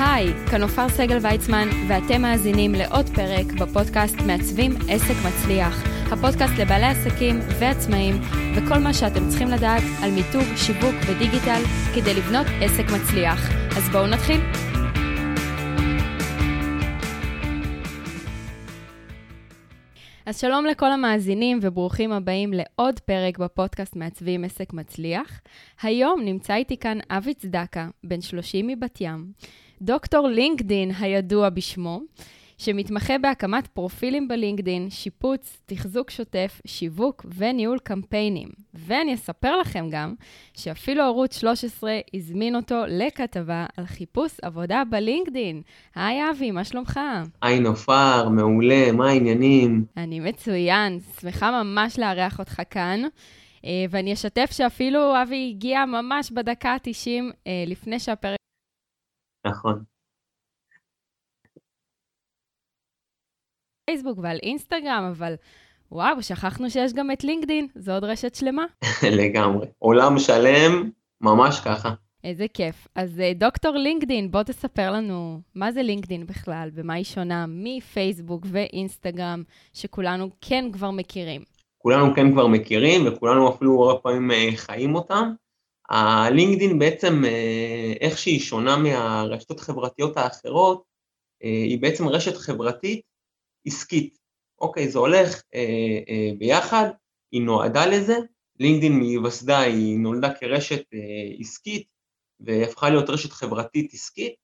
היי, כאן עופר סגל ויצמן, ואתם מאזינים לעוד פרק בפודקאסט מעצבים עסק מצליח. הפודקאסט לבעלי עסקים ועצמאים, וכל מה שאתם צריכים לדעת על מיתוג, שיווק ודיגיטל כדי לבנות עסק מצליח. אז בואו נתחיל. אז שלום לכל המאזינים וברוכים הבאים לעוד פרק בפודקאסט מעצבים עסק מצליח. היום נמצא איתי כאן אבי צדקה, בן 30 מבת ים, דוקטור לינקדין הידוע בשמו, שמתמחה בהקמת פרופילים בלינקדין, שיפוץ, תחזוק שוטף, שיווק וניהול קמפיינים. ואני אספר לכם גם שאפילו ערוץ 13 הזמין אותו לכתבה על חיפוש עבודה בלינקדין. היי אבי, מה שלומך? היי נופר, מעולה, מה העניינים? אני מצוין, שמחה ממש לארח אותך כאן. אה, ואני אשתף שאפילו אבי הגיע ממש בדקה ה-90 אה, לפני שהפרק... נכון. פייסבוק ועל אינסטגרם, אבל וואו, שכחנו שיש גם את לינקדין, זו עוד רשת שלמה. לגמרי. עולם שלם, ממש ככה. איזה כיף. אז אה, דוקטור לינקדין, בוא תספר לנו מה זה לינקדין בכלל, במה היא שונה מפייסבוק ואינסטגרם, שכולנו כן כבר מכירים. כולנו כן כבר מכירים, וכולנו אפילו הרבה פעמים אה, חיים אותם. הלינקדין בעצם, אה, איך שהיא שונה מהרשתות החברתיות האחרות, היא בעצם רשת חברתית עסקית. אוקיי, זה הולך אה, אה, ביחד, היא נועדה לזה, לינקדאין מהיווסדה היא נולדה כרשת אה, עסקית והפכה להיות רשת חברתית עסקית,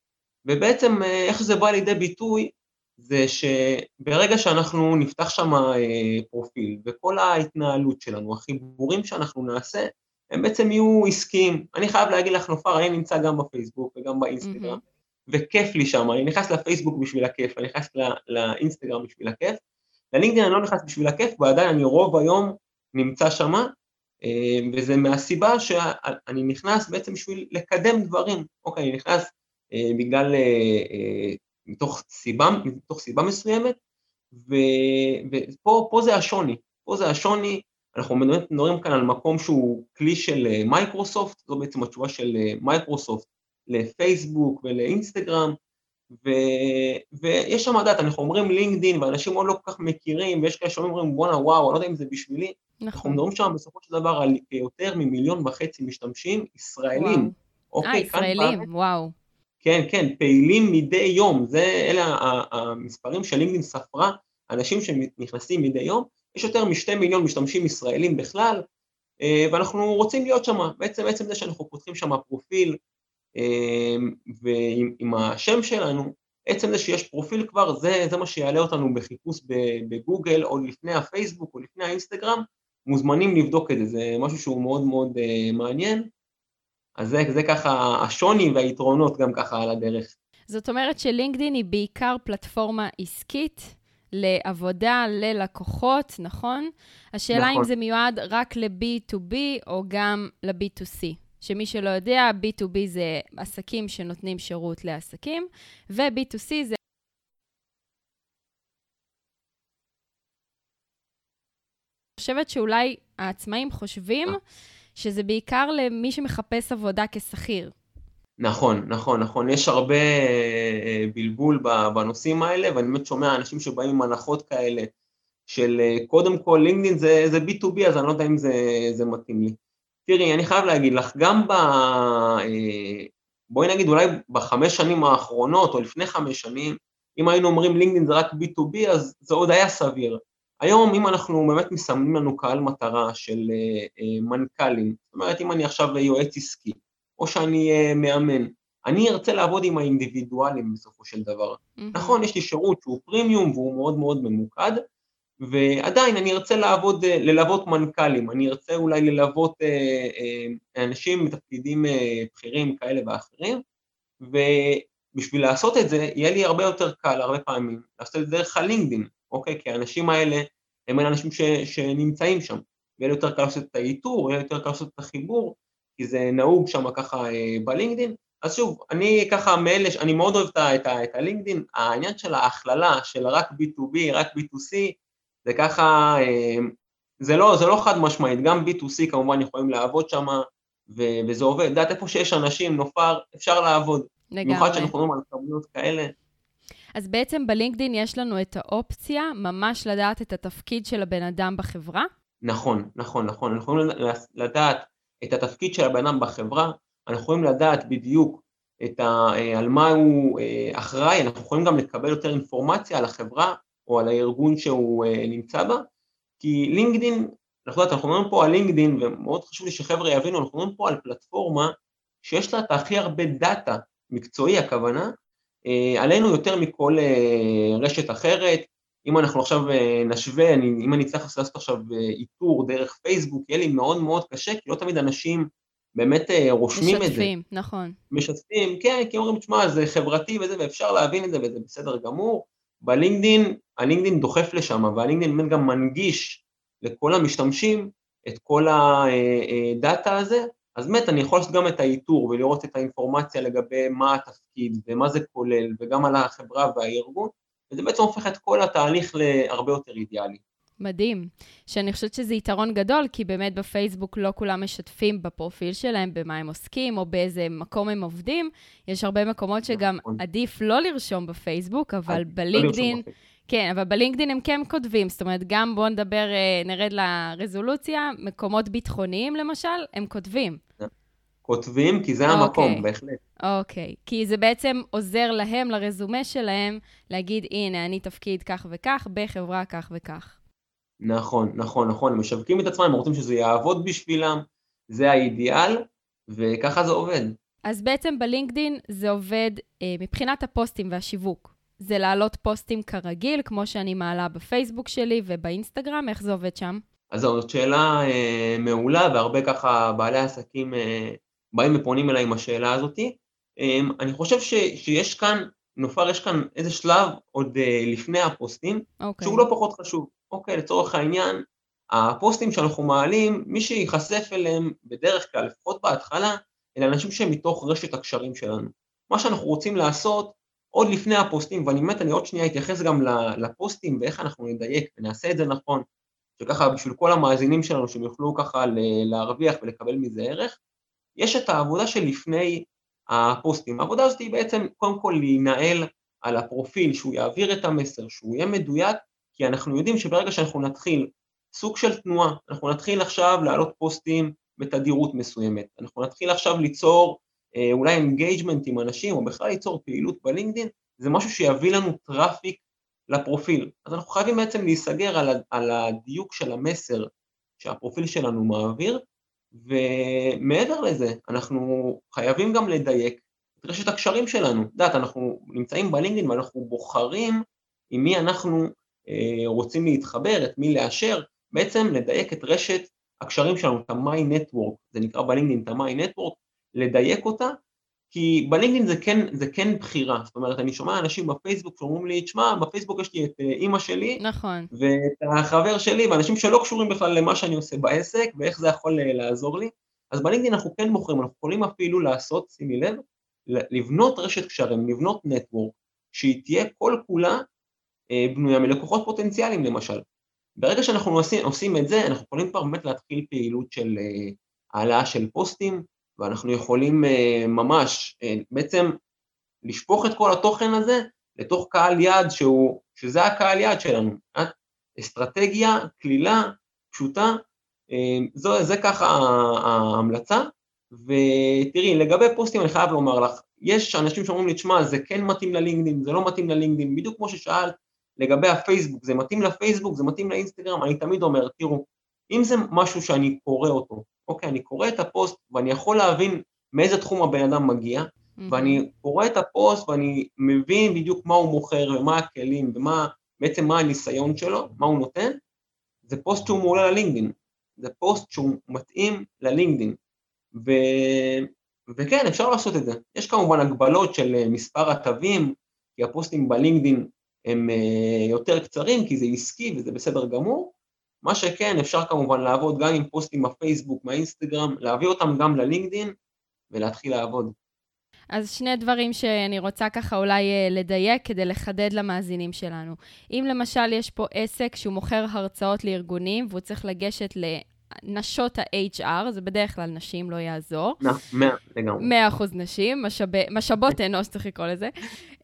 ובעצם אה, איך זה בא לידי ביטוי זה שברגע שאנחנו נפתח שם אה, פרופיל וכל ההתנהלות שלנו, החיבורים שאנחנו נעשה, הם בעצם יהיו עסקיים. אני חייב להגיד לך, נופר, אני נמצא גם בפייסבוק וגם באינסטגרם, mm-hmm. וכיף לי שם, אני נכנס לפייסבוק בשביל הכיף, אני נכנס לא, לאינסטגרם בשביל הכיף, ללינקדאין אני לא נכנס בשביל הכיף, ועדיין אני רוב היום נמצא שם, אה, וזה מהסיבה שאני נכנס בעצם בשביל לקדם דברים, אוקיי, אני נכנס אה, בגלל, אה, מתוך סיבה, מתוך סיבה מסוימת, ופה זה השוני, פה זה השוני, אנחנו מדברים כאן על מקום שהוא כלי של מייקרוסופט, זו בעצם התשובה של מייקרוסופט לפייסבוק ולאינסטגרם, ו... ויש שם, דעת, אנחנו אומרים לינקדין, ואנשים עוד לא כל כך מכירים, ויש כאלה שאומרים, בואנה, וואו, אני לא יודע אם זה בשבילי. נכון. אנחנו מדברים שם בסופו של דבר על יותר ממיליון וחצי משתמשים ישראלים. אוקיי, אה, ישראלים, פעם, וואו. כן, כן, פעילים מדי יום, זה, אלה המספרים שלינקדין ספרה, אנשים שנכנסים מדי יום, יש יותר משתי מיליון משתמשים ישראלים בכלל, אה, ואנחנו רוצים להיות שם, בעצם עצם זה שאנחנו פותחים שם פרופיל, אמ, ועם השם שלנו, עצם זה שיש פרופיל כבר, זה, זה מה שיעלה אותנו בחיפוש בגוגל או לפני הפייסבוק או לפני האינסטגרם, מוזמנים לבדוק את זה, זה משהו שהוא מאוד מאוד uh, מעניין, אז זה, זה ככה השוני והיתרונות גם ככה על הדרך. זאת אומרת שלינקדין היא בעיקר פלטפורמה עסקית לעבודה ללקוחות, נכון? השאלה נכון. אם זה מיועד רק ל-B2B או גם ל-B2C. שמי שלא יודע, B2B זה עסקים שנותנים שירות לעסקים, ו-B2C זה... אני חושבת שאולי העצמאים חושבים שזה בעיקר למי שמחפש עבודה כשכיר. נכון, נכון, נכון. יש הרבה אה, בלבול בנושאים האלה, ואני באמת שומע אנשים שבאים עם הנחות כאלה של אה, קודם כל לינקדאין זה, זה B2B, אז אני לא יודע אם זה, זה מתאים לי. תראי, אני חייב להגיד לך, גם ב... אה, בואי נגיד אולי בחמש שנים האחרונות, או לפני חמש שנים, אם היינו אומרים לינקדאין זה רק B2B, אז זה עוד היה סביר. היום, אם אנחנו באמת מסמנים לנו קהל מטרה של אה, אה, מנכ"לים, זאת אומרת, אם אני עכשיו יועץ עסקי, או שאני מאמן, אני ארצה לעבוד עם האינדיבידואלים בסופו של דבר. Mm-hmm. נכון, יש לי שירות שהוא פרימיום והוא מאוד מאוד ממוקד, ועדיין אני ארצה לעבוד, אה, ללוות מנכ"לים, אני ארצה אולי ללוות אה, אה, אנשים מתפקידים בכירים כאלה ואחרים, ובשביל לעשות את זה, יהיה לי הרבה יותר קל, הרבה פעמים, לעשות את זה דרך הלינקדין, אוקיי? כי האנשים האלה הם האנשים ש, שנמצאים שם. יהיה לי יותר קל לעשות את האיתור, יהיה לי יותר קל לעשות את החיבור, כי זה נהוג שם ככה בלינקדין. אז שוב, אני ככה מאלה, אני מאוד אוהב את, את הלינקדין, העניין של ההכללה של רק B2B, רק B2C, זה ככה, אה, זה לא, זה לא חד משמעית, גם B2C כמובן יכולים לעבוד שם, וזה עובד. את יודעת, איפה שיש אנשים, נופר, אפשר לעבוד. לגמרי. במיוחד שאנחנו מדברים על כמויות כאלה. אז בעצם בלינקדין יש לנו את האופציה ממש לדעת את התפקיד של הבן אדם בחברה? נכון, נכון, נכון. אנחנו יכולים לדעת את התפקיד של הבן אדם בחברה, אנחנו יכולים לדעת בדיוק את ה, אה, על מה הוא אה, אחראי, אנחנו יכולים גם לקבל יותר אינפורמציה על החברה או על הארגון שהוא אה, נמצא בה, כי לינקדין, אנחנו יודעים, אנחנו מדברים פה על לינקדין, ומאוד חשוב לי שחבר'ה יבינו, אנחנו מדברים פה על פלטפורמה שיש לה את הכי הרבה דאטה, מקצועי הכוונה, עלינו יותר מכל רשת אחרת, אם אנחנו עכשיו נשווה, אני, אם אני צריך לעשות עכשיו איתור דרך פייסבוק, יהיה לי מאוד מאוד קשה, כי לא תמיד אנשים באמת אה, רושמים משתפים, את זה. משתפים, נכון. משתפים, כן, כי אומרים, תשמע, זה חברתי וזה, ואפשר להבין את זה, וזה בסדר גמור. בלינקדין, הלינקדין דוחף לשם, והלינקדין באמת גם מנגיש לכל המשתמשים את כל הדאטה אה, אה, הזה, אז באמת אני יכול לעשות גם את האיתור ולראות את האינפורמציה לגבי מה התפקיד ומה זה כולל, וגם על החברה והארגון, וזה בעצם הופך את כל התהליך להרבה יותר אידיאלי. מדהים. שאני חושבת שזה יתרון גדול, כי באמת בפייסבוק לא כולם משתפים בפרופיל שלהם במה הם עוסקים, או באיזה מקום הם עובדים. יש הרבה מקומות שגם נכון. עדיף לא לרשום בפייסבוק, אבל לא בלינקדין... כן, אבל בלינקדין הם כן כותבים, זאת אומרת, גם בואו נדבר, אה, נרד לרזולוציה, מקומות ביטחוניים למשל, הם כותבים. כותבים, כי זה okay. המקום, אוקיי. בהחלט. אוקיי, okay. כי זה בעצם עוזר להם, לרזומה שלהם, להגיד, הנה, אני תפקיד כך וכך, בחברה כך וכך. נכון, נכון, נכון, הם משווקים את עצמם, הם רוצים שזה יעבוד בשבילם, זה האידיאל, וככה זה עובד. אז בעצם בלינקדין זה עובד אה, מבחינת הפוסטים והשיווק. זה להעלות פוסטים כרגיל, כמו שאני מעלה בפייסבוק שלי ובאינסטגרם, איך זה עובד שם? אז זאת שאלה אה, מעולה, והרבה ככה בעלי עסקים אה, באים ופונים אליי עם השאלה הזאת. אה, אני חושב ש, שיש כאן, נופר, יש כאן איזה שלב עוד אה, לפני הפוסטים, okay. אוקיי. שהוא לא פחות חשוב. אוקיי, לצורך העניין, הפוסטים שאנחנו מעלים, מי שייחשף אליהם בדרך כלל, לפחות בהתחלה, אלה אנשים שהם מתוך רשת הקשרים שלנו. מה שאנחנו רוצים לעשות עוד לפני הפוסטים, ואני באמת, אני עוד שנייה אתייחס גם לפוסטים ואיך אנחנו נדייק ונעשה את זה נכון, שככה בשביל כל המאזינים שלנו שהם יוכלו ככה להרוויח ולקבל מזה ערך, יש את העבודה של לפני הפוסטים. העבודה הזאת היא בעצם קודם כל להינעל על הפרופיל, שהוא יעביר את המסר, שהוא יהיה מדויק, כי אנחנו יודעים שברגע שאנחנו נתחיל סוג של תנועה, אנחנו נתחיל עכשיו להעלות פוסטים בתדירות מסוימת, אנחנו נתחיל עכשיו ליצור אה, אולי engagement עם אנשים, או בכלל ליצור פעילות בלינקדאין, זה משהו שיביא לנו traffic לפרופיל. אז אנחנו חייבים בעצם להיסגר על הדיוק של המסר שהפרופיל שלנו מעביר, ומעבר לזה, אנחנו חייבים גם לדייק את רשת הקשרים שלנו. את יודעת, אנחנו נמצאים בלינקדאין ואנחנו בוחרים עם מי אנחנו אה, רוצים להתחבר, את מי לאשר, בעצם לדייק את רשת הקשרים שלנו, את ה-My Network, זה נקרא בלינקדאין את ה-My Network, לדייק אותה, כי בלינקדאין זה כן, זה כן בחירה, זאת אומרת, אני שומע אנשים בפייסבוק שאומרים לי, תשמע, בפייסבוק יש לי את אה, אימא שלי, נכון, ואת החבר שלי, ואנשים שלא קשורים בכלל למה שאני עושה בעסק, ואיך זה יכול אה, לעזור לי, אז בלינקדאין אנחנו כן בוחרים, אנחנו יכולים אפילו לעשות, שימי לב, לבנות רשת קשרים, לבנות נטוורק, שהיא תהיה כל כולה אה, בנויה מלקוחות פוטנציאליים למשל. ברגע שאנחנו עושים, עושים את זה, אנחנו יכולים כבר באמת להתחיל פעילות של אה, העלאה של פוסטים, ואנחנו יכולים אה, ממש בעצם לשפוך את כל התוכן הזה לתוך קהל יעד שהוא, שזה הקהל יעד שלנו. אסטרטגיה, כלילה, פשוטה, זו, זה ככה ההמלצה. ותראי, לגבי פוסטים אני חייב לומר לך, יש אנשים שאומרים לי, תשמע, זה כן מתאים ללינקדאין, זה לא מתאים ללינקדאין, בדיוק כמו ששאלת, לגבי הפייסבוק, זה מתאים לפייסבוק, זה מתאים לאינסטגרם, אני תמיד אומר, תראו, אם זה משהו שאני קורא אותו, אוקיי, אני קורא את הפוסט ואני יכול להבין מאיזה תחום הבן אדם מגיע, mm-hmm. ואני קורא את הפוסט ואני מבין בדיוק מה הוא מוכר ומה הכלים ומה, בעצם מה הניסיון שלו, מה הוא נותן, זה פוסט שהוא מעולה ללינקדאין, זה פוסט שהוא מתאים ללינקדאין, ו... וכן, אפשר לעשות את זה. יש כמובן הגבלות של אה, מספר התווים, כי הפוסטים בלינקדאין הם אה, יותר קצרים, כי זה עסקי וזה בסדר גמור. מה שכן, אפשר כמובן לעבוד גם עם פוסטים בפייסבוק, מהאינסטגרם, להביא אותם גם ללינקדין ולהתחיל לעבוד. אז שני דברים שאני רוצה ככה אולי אה, לדייק כדי לחדד למאזינים שלנו. אם למשל יש פה עסק שהוא מוכר הרצאות לארגונים והוא צריך לגשת נשות ה-HR, זה בדרך כלל נשים, לא יעזור. מאה, לגמרי. 100 אחוז נשים, משאבי, משאבות אנוש, צריך לקרוא לזה.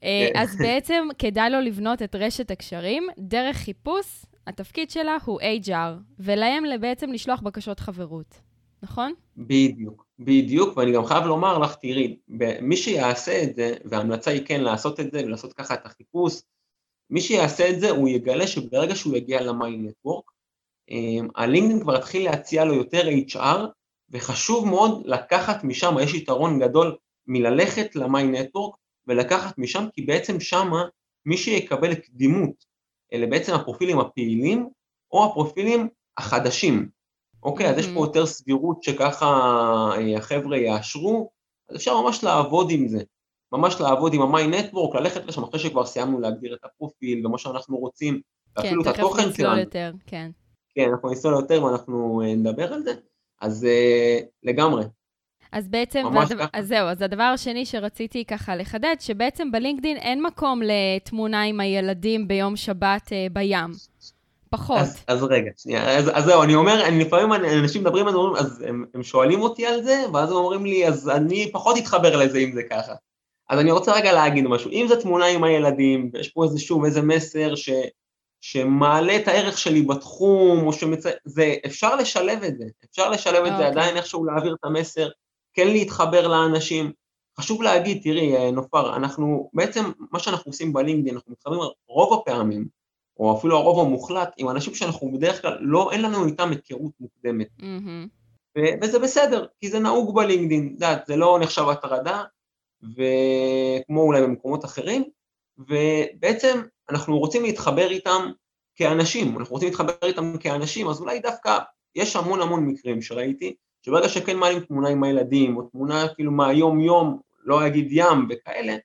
אה, אז בעצם כדאי לו לבנות את רשת הקשרים דרך חיפוש, התפקיד שלה הוא HR, ולהם בעצם לשלוח בקשות חברות, נכון? בדיוק, בדיוק, ואני גם חייב לומר לך, תראי, מי שיעשה את זה, וההמלצה היא כן לעשות את זה ולעשות ככה את החיפוש, מי שיעשה את זה, הוא יגלה שברגע שהוא יגיע למיין נטוורק, אמ, הלינקדאין כבר יתחיל להציע לו יותר HR, וחשוב מאוד לקחת משם, יש יתרון גדול מללכת למיין נטוורק ולקחת משם, כי בעצם שמה מי שיקבל קדימות אלה בעצם הפרופילים הפעילים או הפרופילים החדשים. אוקיי, אז יש פה יותר סבירות שככה אה, החבר'ה יאשרו, אז אפשר ממש לעבוד עם זה. ממש לעבוד עם המיין נטוורק, ללכת לשם אחרי שכבר סיימנו להגדיר את הפרופיל ומה שאנחנו רוצים, ואפילו כן, את התוכן שלנו. כן, תכף נצלול יותר, כן. כן, אנחנו נצלול יותר ואנחנו אה, נדבר על זה, אז uh, לגמרי. אז בעצם, והדבר, אז זהו, אז הדבר השני שרציתי ככה לחדד, שבעצם בלינקדין אין מקום לתמונה עם הילדים ביום שבת uh, בים. פחות. אז, אז רגע, שנייה, אז, אז זהו, אני אומר, אני לפעמים אנשים מדברים על זה, אז הם, הם שואלים אותי על זה, ואז הם אומרים לי, אז אני פחות אתחבר לזה אם זה ככה. אז אני רוצה רגע להגיד משהו, אם זו תמונה עם הילדים, ויש פה איזה שוב איזה מסר ש, שמעלה את הערך שלי בתחום, או שמצ... זה, אפשר לשלב את זה, אפשר לשלב את זה, אוקיי. עדיין איכשהו להעביר את המסר, כן להתחבר לאנשים. חשוב להגיד, תראי, אה, נופר, אנחנו, בעצם מה שאנחנו עושים בלינקדאין, אנחנו מתחברים רוב הפעמים, או אפילו הרוב המוחלט, עם אנשים שאנחנו בדרך כלל, לא, אין לנו איתם היכרות מוקדמת. Mm-hmm. ו- וזה בסדר, כי זה נהוג בלינקדאין, יודעת, זה לא נחשב הטרדה, וכמו אולי במקומות אחרים, ובעצם אנחנו רוצים להתחבר איתם כאנשים, אנחנו רוצים להתחבר איתם כאנשים, אז אולי דווקא יש המון המון מקרים שראיתי, שברגע שכן מעלים תמונה עם הילדים, או תמונה כאילו מהיום יום, לא אגיד ים וכאלה,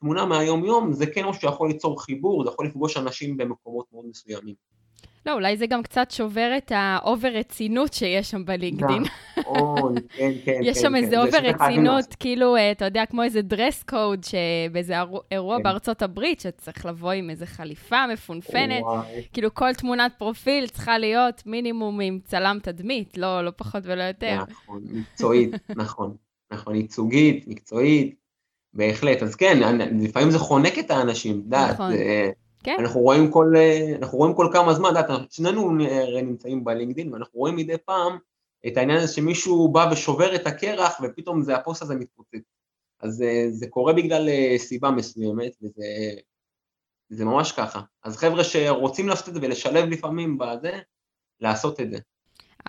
תמונה מהיום יום זה כן משהו שיכול ליצור חיבור, זה יכול לפגוש אנשים במקומות מאוד מסוימים. לא, אולי זה גם קצת שובר את ה over רצינות שיש שם בלינקדין. אוי, כן, כן, יש כן, שם כן. איזה over רצינות, כאילו, אה, אתה יודע, כמו איזה dress code, שבאיזה אירוע כן. בארצות הברית, שצריך לבוא עם איזה חליפה מפונפנת. כאילו, כל תמונת פרופיל צריכה להיות מינימום עם צלם תדמית, לא, לא פחות ולא יותר. נכון, מקצועית, נכון. נכון, ייצוגית, מקצועית, בהחלט. אז כן, לפעמים זה חונק את האנשים, את יודעת. נכון. כן. אנחנו רואים כל, אנחנו רואים כל כמה זמן, את יודעת, שנינו נמצאים בלינקדאין, ואנחנו רואים מדי פעם את העניין הזה שמישהו בא ושובר את הקרח, ופתאום זה, הפוסט הזה מתפוצץ. אז זה קורה בגלל סיבה מסוימת, וזה זה ממש ככה. אז חבר'ה שרוצים לעשות את זה ולשלב לפעמים בזה, לעשות את זה.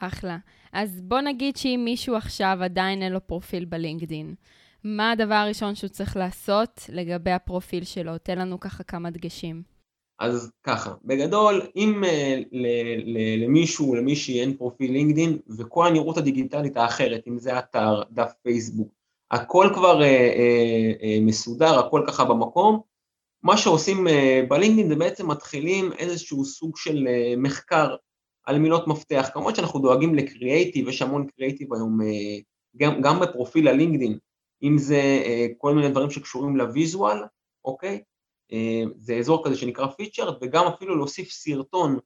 אחלה. אז בוא נגיד שאם מישהו עכשיו עדיין אין לו פרופיל בלינקדין, מה הדבר הראשון שהוא צריך לעשות לגבי הפרופיל שלו? תן לנו ככה כמה דגשים. אז ככה, בגדול, אם uh, למישהו, למישהי אין פרופיל לינקדין, וכל הנראות הדיגיטלית האחרת, אם זה אתר, דף פייסבוק, הכל כבר uh, uh, uh, מסודר, הכל ככה במקום, מה שעושים uh, בלינקדין זה בעצם מתחילים איזשהו סוג של uh, מחקר על מילות מפתח. כמובן שאנחנו דואגים לקריאייטיב, יש המון קריאייטיב היום uh, גם, גם בפרופיל הלינקדין, אם זה uh, כל מיני דברים שקשורים לוויזואל, אוקיי? אה, זה אזור כזה שנקרא פיצ'ר, וגם אפילו להוסיף סרטון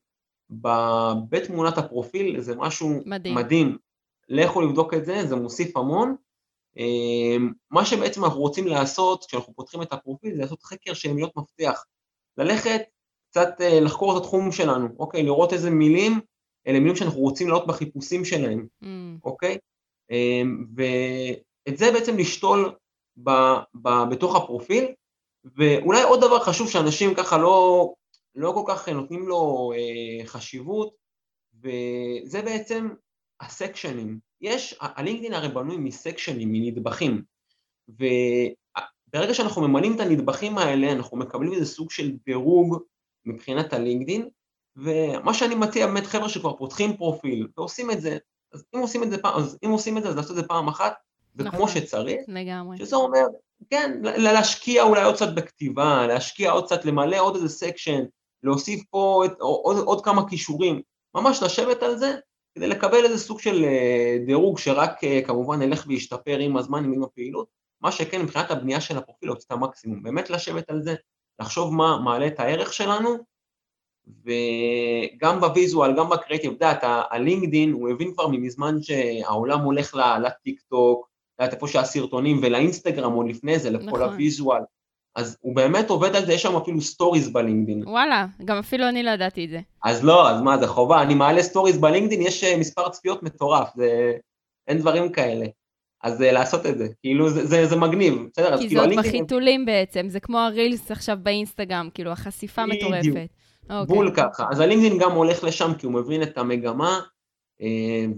בתמונת הפרופיל, זה משהו מדהים. מדהים. לכו לבדוק את זה, זה מוסיף המון. אה, מה שבעצם אנחנו רוצים לעשות כשאנחנו פותחים את הפרופיל זה לעשות חקר של מילות מפתח. ללכת קצת אה, לחקור את התחום שלנו, אוקיי? לראות איזה מילים, אלה מילים שאנחנו רוצים לעלות בחיפושים שלהם, mm. אוקיי? ואת זה בעצם לשתול ב, ב, בתוך הפרופיל, ואולי עוד דבר חשוב שאנשים ככה לא, לא כל כך נותנים לו אה, חשיבות, וזה בעצם הסקשנים. יש, הלינקדאין הרי בנוי מסקשנים, מנדבכים, וברגע שאנחנו ממלאים את הנדבכים האלה, אנחנו מקבלים איזה סוג של דירוג מבחינת הלינקדאין, ומה שאני מציע באמת חבר'ה שכבר פותחים פרופיל ועושים את זה, אז אם עושים את זה פעם, אז אם עושים את זה אז לעשות את זה פעם אחת, וכמו נכון, שצריך, לגמרי. שזה אומר כן, להשקיע אולי עוד קצת בכתיבה, להשקיע עוד קצת, למלא עוד איזה section, להוסיף פה את, עוד, עוד כמה כישורים, ממש לשבת על זה כדי לקבל איזה סוג של אה, דירוג שרק אה, כמובן ילך וישתפר עם הזמן, עם הפעילות, מה שכן מבחינת הבנייה של הפרופיל להוציא את המקסימום, באמת לשבת על זה, לחשוב מה מעלה את הערך שלנו וגם בוויזואל, גם בקריאיטיב, את יודעת, הלינקדין, הוא הבין כבר מזמן שהעולם הולך לטיק טוק, את איפה שהסרטונים, ולאינסטגרם עוד לפני זה, לכל נכון. הוויזואל. אז הוא באמת עובד על זה, יש שם אפילו stories בלינקדין. וואלה, גם אפילו אני לא ידעתי את זה. אז לא, אז מה, זה חובה. אני מעלה stories בלינקדין, יש אה, מספר צפיות מטורף, זה... אין דברים כאלה. אז אה, לעשות את זה, כאילו זה, זה, זה מגניב, בסדר? כי כאילו זה עוד בחיתולים בעצם, זה כמו ה reels עכשיו באינסטגרם, כאילו החשיפה מטורפת. אוקיי. בול ככה. אז הלינקדאין גם הולך לשם כי הוא מבין את המגמה,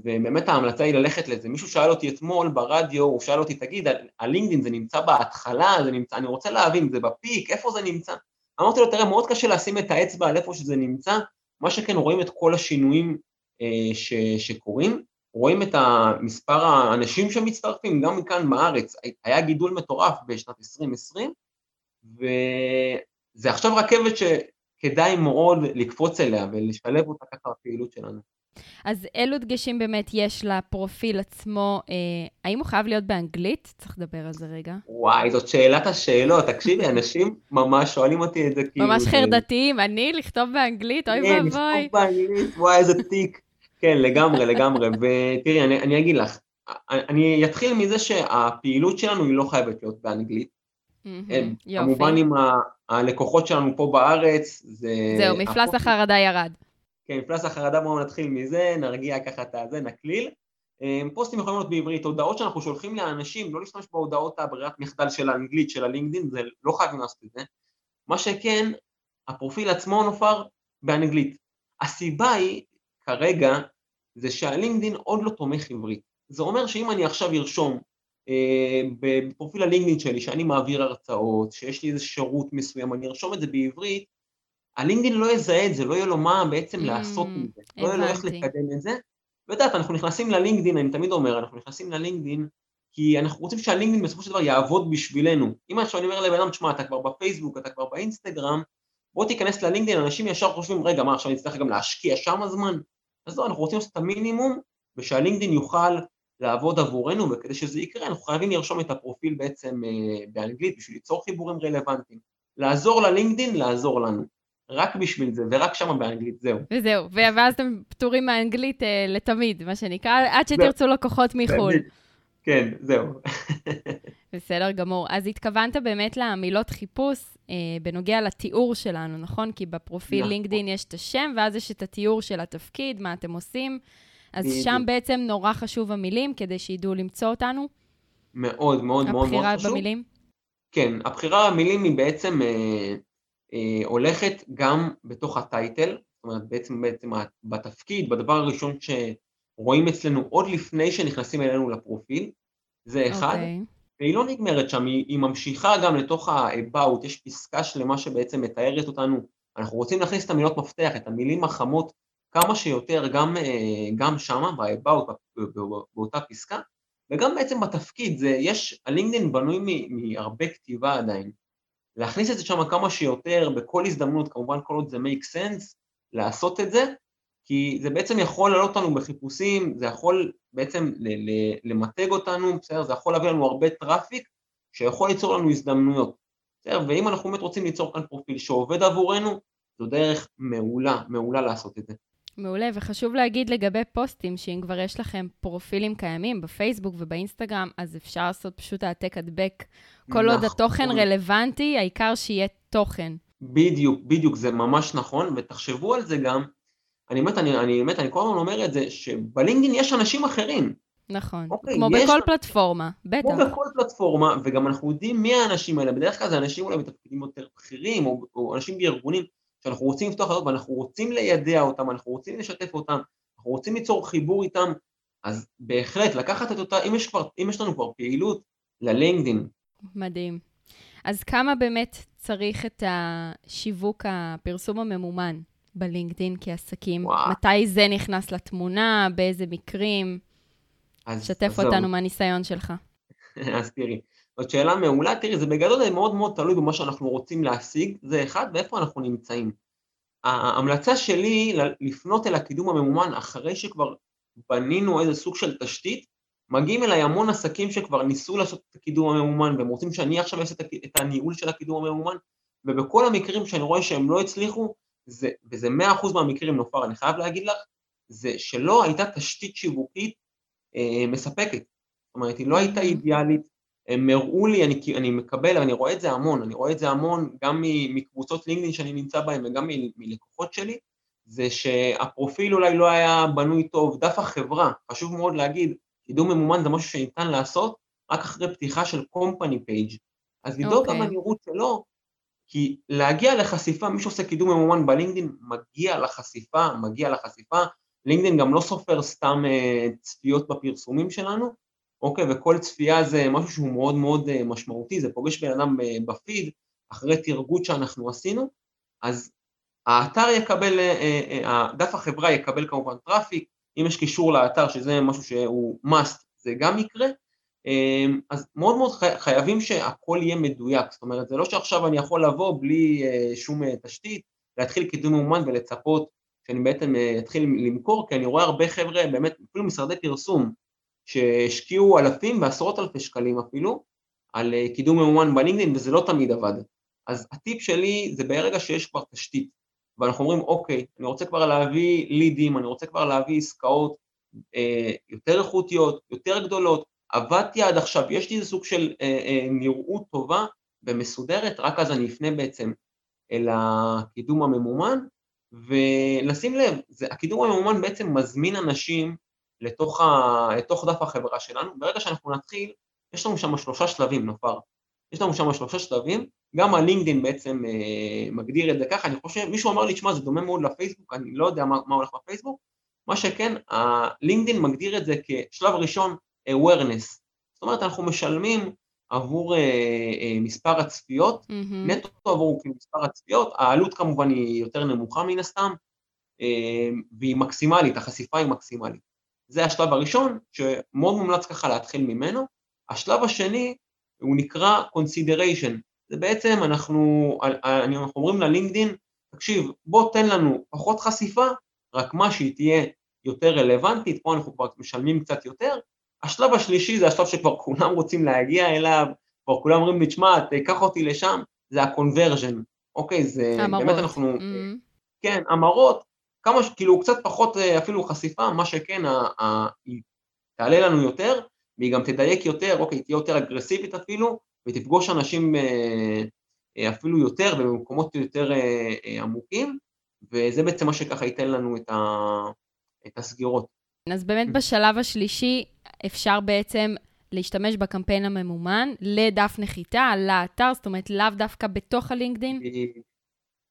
ובאמת ההמלצה היא ללכת לזה. מישהו שאל אותי אתמול ברדיו, הוא שאל אותי, תגיד, הלינקדאין זה נמצא בהתחלה, זה נמצא, אני רוצה להבין, זה בפיק, איפה זה נמצא? אמרתי לו, תראה, מאוד קשה לשים את האצבע על איפה שזה נמצא, מה שכן רואים את כל השינויים אה, ש, שקורים, רואים את מספר האנשים שמצטרפים, גם מכאן בארץ, היה גידול מטורף בשנת 2020, וזה עכשיו רכבת שכדאי מאוד לקפוץ אליה ולשלב אותה ככה בפעילות שלנו. אז אילו דגשים באמת יש לפרופיל עצמו? אה, האם הוא חייב להיות באנגלית? צריך לדבר על זה רגע. וואי, זאת שאלת השאלות. תקשיבי, אנשים ממש שואלים אותי את זה כאילו... ממש חרדתיים, אני לכתוב באנגלית? אוי ואבוי. כן, לכתוב באנגלית, וואי, איזה תיק. כן, לגמרי, לגמרי. ותראי, אני, אני אגיד לך, אני אתחיל מזה שהפעילות שלנו היא לא חייבת להיות באנגלית. יופי. כמובן עם הלקוחות שלנו פה בארץ, זה... זהו, מפלס החרדה ירד. כן, מפלס החרדה בואו נתחיל מזה, נרגיע ככה את הזה, נקליל. פוסטים יכולים להיות בעברית, הודעות שאנחנו שולחים לאנשים, לא להשתמש בהודעות הברירת מחדל של האנגלית, של הלינקדאין, זה לא חייבים לעשות את זה. מה שכן, הפרופיל עצמו נופר באנגלית. הסיבה היא כרגע זה שהלינקדין עוד לא תומך עברית. זה אומר שאם אני עכשיו ארשום אה, בפרופיל הלינקדין שלי שאני מעביר הרצאות, שיש לי איזה שירות מסוים, אני ארשום את זה בעברית, הלינקדין לא יזהה את זה, לא יהיה לו מה בעצם mm, לעשות עם זה, לא יהיה לו איך לקדם את זה. ויודעת, אנחנו נכנסים ללינקדין, אני תמיד אומר, אנחנו נכנסים ללינקדין כי אנחנו רוצים שהלינקדין בסופו של דבר יעבוד בשבילנו. אם עכשיו אני אומר לבן אדם, תשמע, אתה כבר בפייסבוק, אתה כבר באינסטגרם, בוא תיכנס ללינקדין, אנשים ישר חושבים, רגע, מה עכשיו אני אצטרך גם להשקיע שם הזמן? אז לא, אנחנו רוצים לעשות את המינימום, ושהלינקדאין יוכל לעבוד עבורנו, וכדי שזה יקרה, אנחנו חייבים לרשום את הפרופיל בעצם אה, באנגלית, בשביל ליצור חיבורים רלוונטיים. לעזור ללינקדאין, לעזור לנו. רק בשביל זה, ורק שם באנגלית, זהו. וזהו, ואז אתם פטורים מהאנגלית אה, לתמיד, מה שנקרא, עד שתרצו לקוחות מחו"ל. כן, זהו. בסדר גמור. אז התכוונת באמת למילות חיפוש אה, בנוגע לתיאור שלנו, נכון? כי בפרופיל נכון. לינקדין יש את השם, ואז יש את התיאור של התפקיד, מה אתם עושים. אז בדיוק. שם בעצם נורא חשוב המילים, כדי שידעו למצוא אותנו. מאוד, מאוד, מאוד מאוד חשוב. הבחירה במילים? כן, הבחירה במילים היא בעצם אה, הולכת גם בתוך הטייטל, זאת אומרת, בעצם, בעצם בתפקיד, בדבר הראשון שרואים אצלנו עוד לפני שנכנסים אלינו לפרופיל, זה אחד. Okay. אוקיי. והיא לא נגמרת שם, היא, היא ממשיכה גם לתוך ה-about, יש פסקה שלמה שבעצם מתארת אותנו, אנחנו רוצים להכניס את המילות מפתח, את המילים החמות כמה שיותר גם, אה, גם שמה, ב-about, באותה פסקה, וגם בעצם בתפקיד, זה, יש, הלינקדאין בנוי מהרבה כתיבה עדיין. להכניס את זה שם כמה שיותר, בכל הזדמנות, כמובן כל עוד זה make sense, לעשות את זה, כי זה בעצם יכול לעלות אותנו בחיפושים, זה יכול בעצם למתג אותנו, בסדר? זה יכול להביא לנו הרבה traffic שיכול ליצור לנו הזדמנויות. בסדר? ואם אנחנו באמת רוצים ליצור כאן פרופיל שעובד עבורנו, זו דרך מעולה, מעולה לעשות את זה. מעולה, וחשוב להגיד לגבי פוסטים, שאם כבר יש לכם פרופילים קיימים בפייסבוק ובאינסטגרם, אז אפשר לעשות פשוט העתק הדבק. כל נכון. עוד התוכן רלוונטי, העיקר שיהיה תוכן. בדיוק, בדיוק, זה ממש נכון, ותחשבו על זה גם, אני באמת, אני, אני באמת, אני כל הזמן אומר את זה, שבלינקדאין יש אנשים אחרים. נכון, אוקיי, כמו יש... בכל פלטפורמה, בטח. כמו בכל פלטפורמה, וגם אנחנו יודעים מי האנשים האלה, בדרך כלל זה אנשים אולי בתפקידים יותר בכירים, או, או אנשים בארגונים, שאנחנו רוצים לפתוח חיות ואנחנו רוצים לידע אותם, אנחנו רוצים לשתף אותם, אנחנו רוצים ליצור חיבור איתם, אז בהחלט לקחת את אותה, אם יש, כבר, אם יש לנו כבר פעילות ללינקדאין. מדהים. אז כמה באמת צריך את השיווק, הפרסום הממומן? בלינקדין כעסקים? וואו. מתי זה נכנס לתמונה? באיזה מקרים? אז, שתף אז אותנו מהניסיון שלך. אז תראי, זאת שאלה מעולה. תראי, זה בגדול מאוד מאוד תלוי במה שאנחנו רוצים להשיג, זה אחד, ואיפה אנחנו נמצאים. ההמלצה שלי לפנות אל הקידום הממומן אחרי שכבר בנינו איזה סוג של תשתית, מגיעים אליי המון עסקים שכבר ניסו לעשות את הקידום הממומן והם רוצים שאני עכשיו אעשה את הניהול של הקידום הממומן ובכל המקרים שאני רואה שהם לא הצליחו, זה, וזה 100% מהמקרים, נופר, אני חייב להגיד לך, זה שלא הייתה תשתית שיווקית אה, מספקת. זאת אומרת, היא לא הייתה אידיאלית, הם הראו לי, אני, אני מקבל, אני רואה את זה המון, אני רואה את זה המון גם מקבוצות לינקדאין שאני נמצא בהן וגם מלקוחות שלי, זה שהפרופיל אולי לא היה בנוי טוב, דף החברה, חשוב מאוד להגיד, קידום ממומן זה משהו שניתן לעשות רק אחרי פתיחה של company page. אז לדאוג okay. גם אוקיי. לנראות שלו, כי להגיע לחשיפה, מי שעושה קידום ממומן בלינקדאין, מגיע לחשיפה, מגיע לחשיפה, לינקדאין גם לא סופר סתם uh, צפיות בפרסומים שלנו, אוקיי, וכל צפייה זה משהו שהוא מאוד מאוד uh, משמעותי, זה פוגש בן אדם uh, בפיד, אחרי תגובות שאנחנו עשינו, אז האתר יקבל, uh, דף החברה יקבל כמובן traffic, אם יש קישור לאתר שזה משהו שהוא must, זה גם יקרה, אמ, אז מאוד מאוד חייבים שהכל יהיה מדויק, זאת אומרת זה לא שעכשיו אני יכול לבוא בלי אה, שום אה, תשתית, להתחיל קידום מאומן ולצפות שאני בעצם אה, אתחיל למכור, כי אני רואה הרבה חבר'ה, באמת אפילו משרדי פרסום, שהשקיעו אלפים ועשרות אלפי שקלים אפילו, על קידום מאומן בלינקדאין וזה לא תמיד עבד. אז הטיפ שלי זה ברגע שיש כבר תשתית, ואנחנו אומרים אוקיי, אני רוצה כבר להביא לידים, אני רוצה כבר להביא עסקאות אה, יותר איכותיות, יותר גדולות, עבדתי עד עכשיו, יש לי איזה סוג של אה, אה, נראות טובה ומסודרת, רק אז אני אפנה בעצם אל הקידום הממומן, ולשים לב, זה, הקידום הממומן בעצם מזמין אנשים לתוך, ה, לתוך דף החברה שלנו, ברגע שאנחנו נתחיל, יש לנו שם שלושה שלבים, נופר. יש לנו שם שלושה שלבים, גם הלינקדאין בעצם אה, מגדיר את זה ככה, אני חושב, מישהו אמר לי, שמע, זה דומה מאוד לפייסבוק, אני לא יודע מה, מה הולך בפייסבוק, מה שכן, הלינקדאין מגדיר את זה כשלב ראשון, awareness. זאת אומרת, אנחנו משלמים עבור uh, uh, מספר הצפיות, mm-hmm. נטו עבור מספר הצפיות, העלות כמובן היא יותר נמוכה מן הסתם, uh, והיא מקסימלית, החשיפה היא מקסימלית. זה השלב הראשון, שמאוד מומלץ ככה להתחיל ממנו. השלב השני, הוא נקרא consideration. זה בעצם, אנחנו, אנחנו אומרים ללינקדין, תקשיב, בוא תן לנו פחות חשיפה, רק מה שהיא תהיה יותר רלוונטית, פה אנחנו כבר משלמים קצת יותר, השלב השלישי זה השלב שכבר כולם רוצים להגיע אליו, כבר כולם אומרים לי, תשמע, תיקח אותי לשם, זה ה-conversion, אוקיי? זה המרות. באמת אנחנו... Mm-hmm. כן, המרות, כמה, כאילו קצת פחות אה, אפילו חשיפה, מה שכן, היא תעלה לנו יותר, והיא גם תדייק יותר, אוקיי, תהיה יותר אגרסיבית אפילו, ותפגוש אנשים אה, אה, אפילו יותר ובמקומות יותר עמוקים, וזה בעצם מה שככה ייתן לנו את, ה, את הסגירות. אז באמת בשלב השלישי, אפשר בעצם להשתמש בקמפיין הממומן לדף נחיתה, לאתר, זאת אומרת, לאו דווקא בתוך הלינקדין?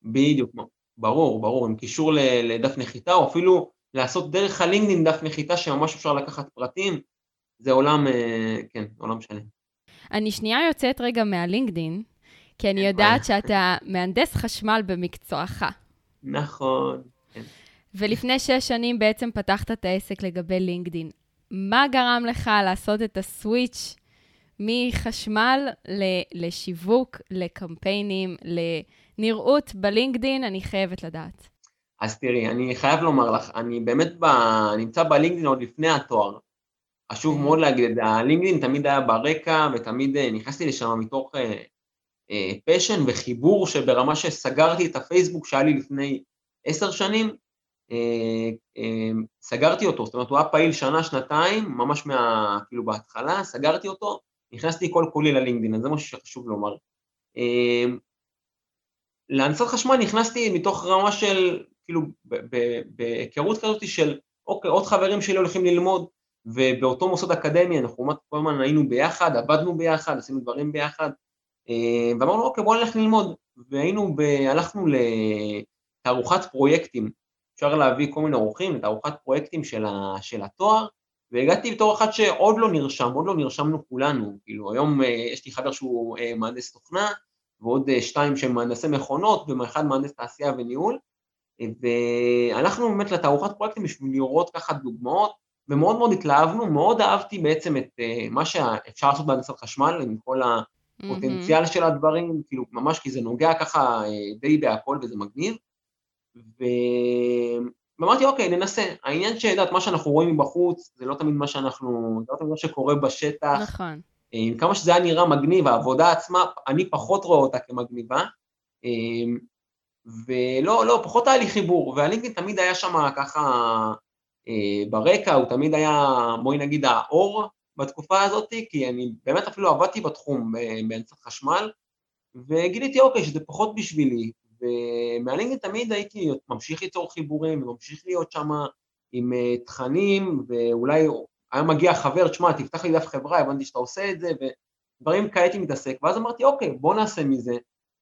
בדיוק, ברור, ברור, עם קישור לדף נחיתה, או אפילו לעשות דרך הלינקדין דף נחיתה שממש אפשר לקחת פרטים, זה עולם, אה, כן, עולם שלם. אני שנייה יוצאת רגע מהלינקדין, כי אני יודעת שאתה מהנדס חשמל במקצועך. נכון, כן. ולפני שש שנים בעצם פתחת את העסק לגבי לינקדין. מה גרם לך לעשות את הסוויץ' מחשמל לשיווק, לקמפיינים, לנראות בלינקדין? אני חייבת לדעת. אז תראי, אני חייב לומר לך, אני באמת ב... נמצא בלינקדין עוד לפני התואר. חשוב כן. מאוד להגיד הלינקדין תמיד היה ברקע, ותמיד אה, נכנסתי לשם מתוך פשן אה, אה, וחיבור שברמה שסגרתי את הפייסבוק שהיה לי לפני עשר שנים, אה, אה, סגרתי אותו, זאת אומרת הוא היה פעיל שנה, שנתיים, ממש מה, כאילו בהתחלה, סגרתי אותו, נכנסתי כל כולי ללינקדאין, אז זה משהו שחשוב לומר. אה, להנדסת חשמל נכנסתי מתוך רמה של, כאילו, בהיכרות כזאת של, אוקיי, עוד חברים שלי הולכים ללמוד, ובאותו מוסד אקדמי אנחנו כל הזמן היינו ביחד, עבדנו ביחד, עשינו דברים ביחד, ואמרנו, אוקיי, בואו נלך ללמוד, והיינו, ב, הלכנו לתערוכת פרויקטים. אפשר להביא כל מיני אורחים לתערוכת פרויקטים של, ה, של התואר, והגעתי בתור אחד שעוד לא נרשם, עוד לא נרשמנו כולנו, כאילו היום אה, יש לי חבר שהוא אה, מהנדס תוכנה, ועוד אה, שתיים שהם מהנדסי מכונות, ואחד מהנדס תעשייה וניהול, והלכנו באמת לתערוכת פרויקטים בשביל לראות ככה דוגמאות, ומאוד מאוד התלהבנו, מאוד אהבתי בעצם את מה שאפשר לעשות בהנדסת חשמל, עם כל הפוטנציאל mm-hmm. של הדברים, כאילו ממש כי זה נוגע ככה די בהכל וזה מגניב. ו... ואמרתי, אוקיי, ננסה. העניין שידעת, מה שאנחנו רואים מבחוץ, זה לא תמיד מה שאנחנו, זה לא תמיד מה שקורה בשטח. נכון. עם כמה שזה היה נראה מגניב, העבודה עצמה, אני פחות רואה אותה כמגניבה. ולא, לא, פחות היה לי חיבור, והלינקדאין תמיד היה שם ככה אה, ברקע, הוא תמיד היה, בואי נגיד, האור בתקופה הזאת, כי אני באמת אפילו עבדתי בתחום באמצע חשמל, וגיליתי, אוקיי, שזה פחות בשבילי, ומהלינקדאין תמיד הייתי ממשיך ליצור חיבורים, וממשיך להיות שם עם אה, תכנים, ואולי היה מגיע חבר, תשמע, תפתח לי דף חברה, הבנתי שאתה עושה את זה, ודברים כאלה הייתי מתעסק, ואז אמרתי, אוקיי, בוא נעשה מזה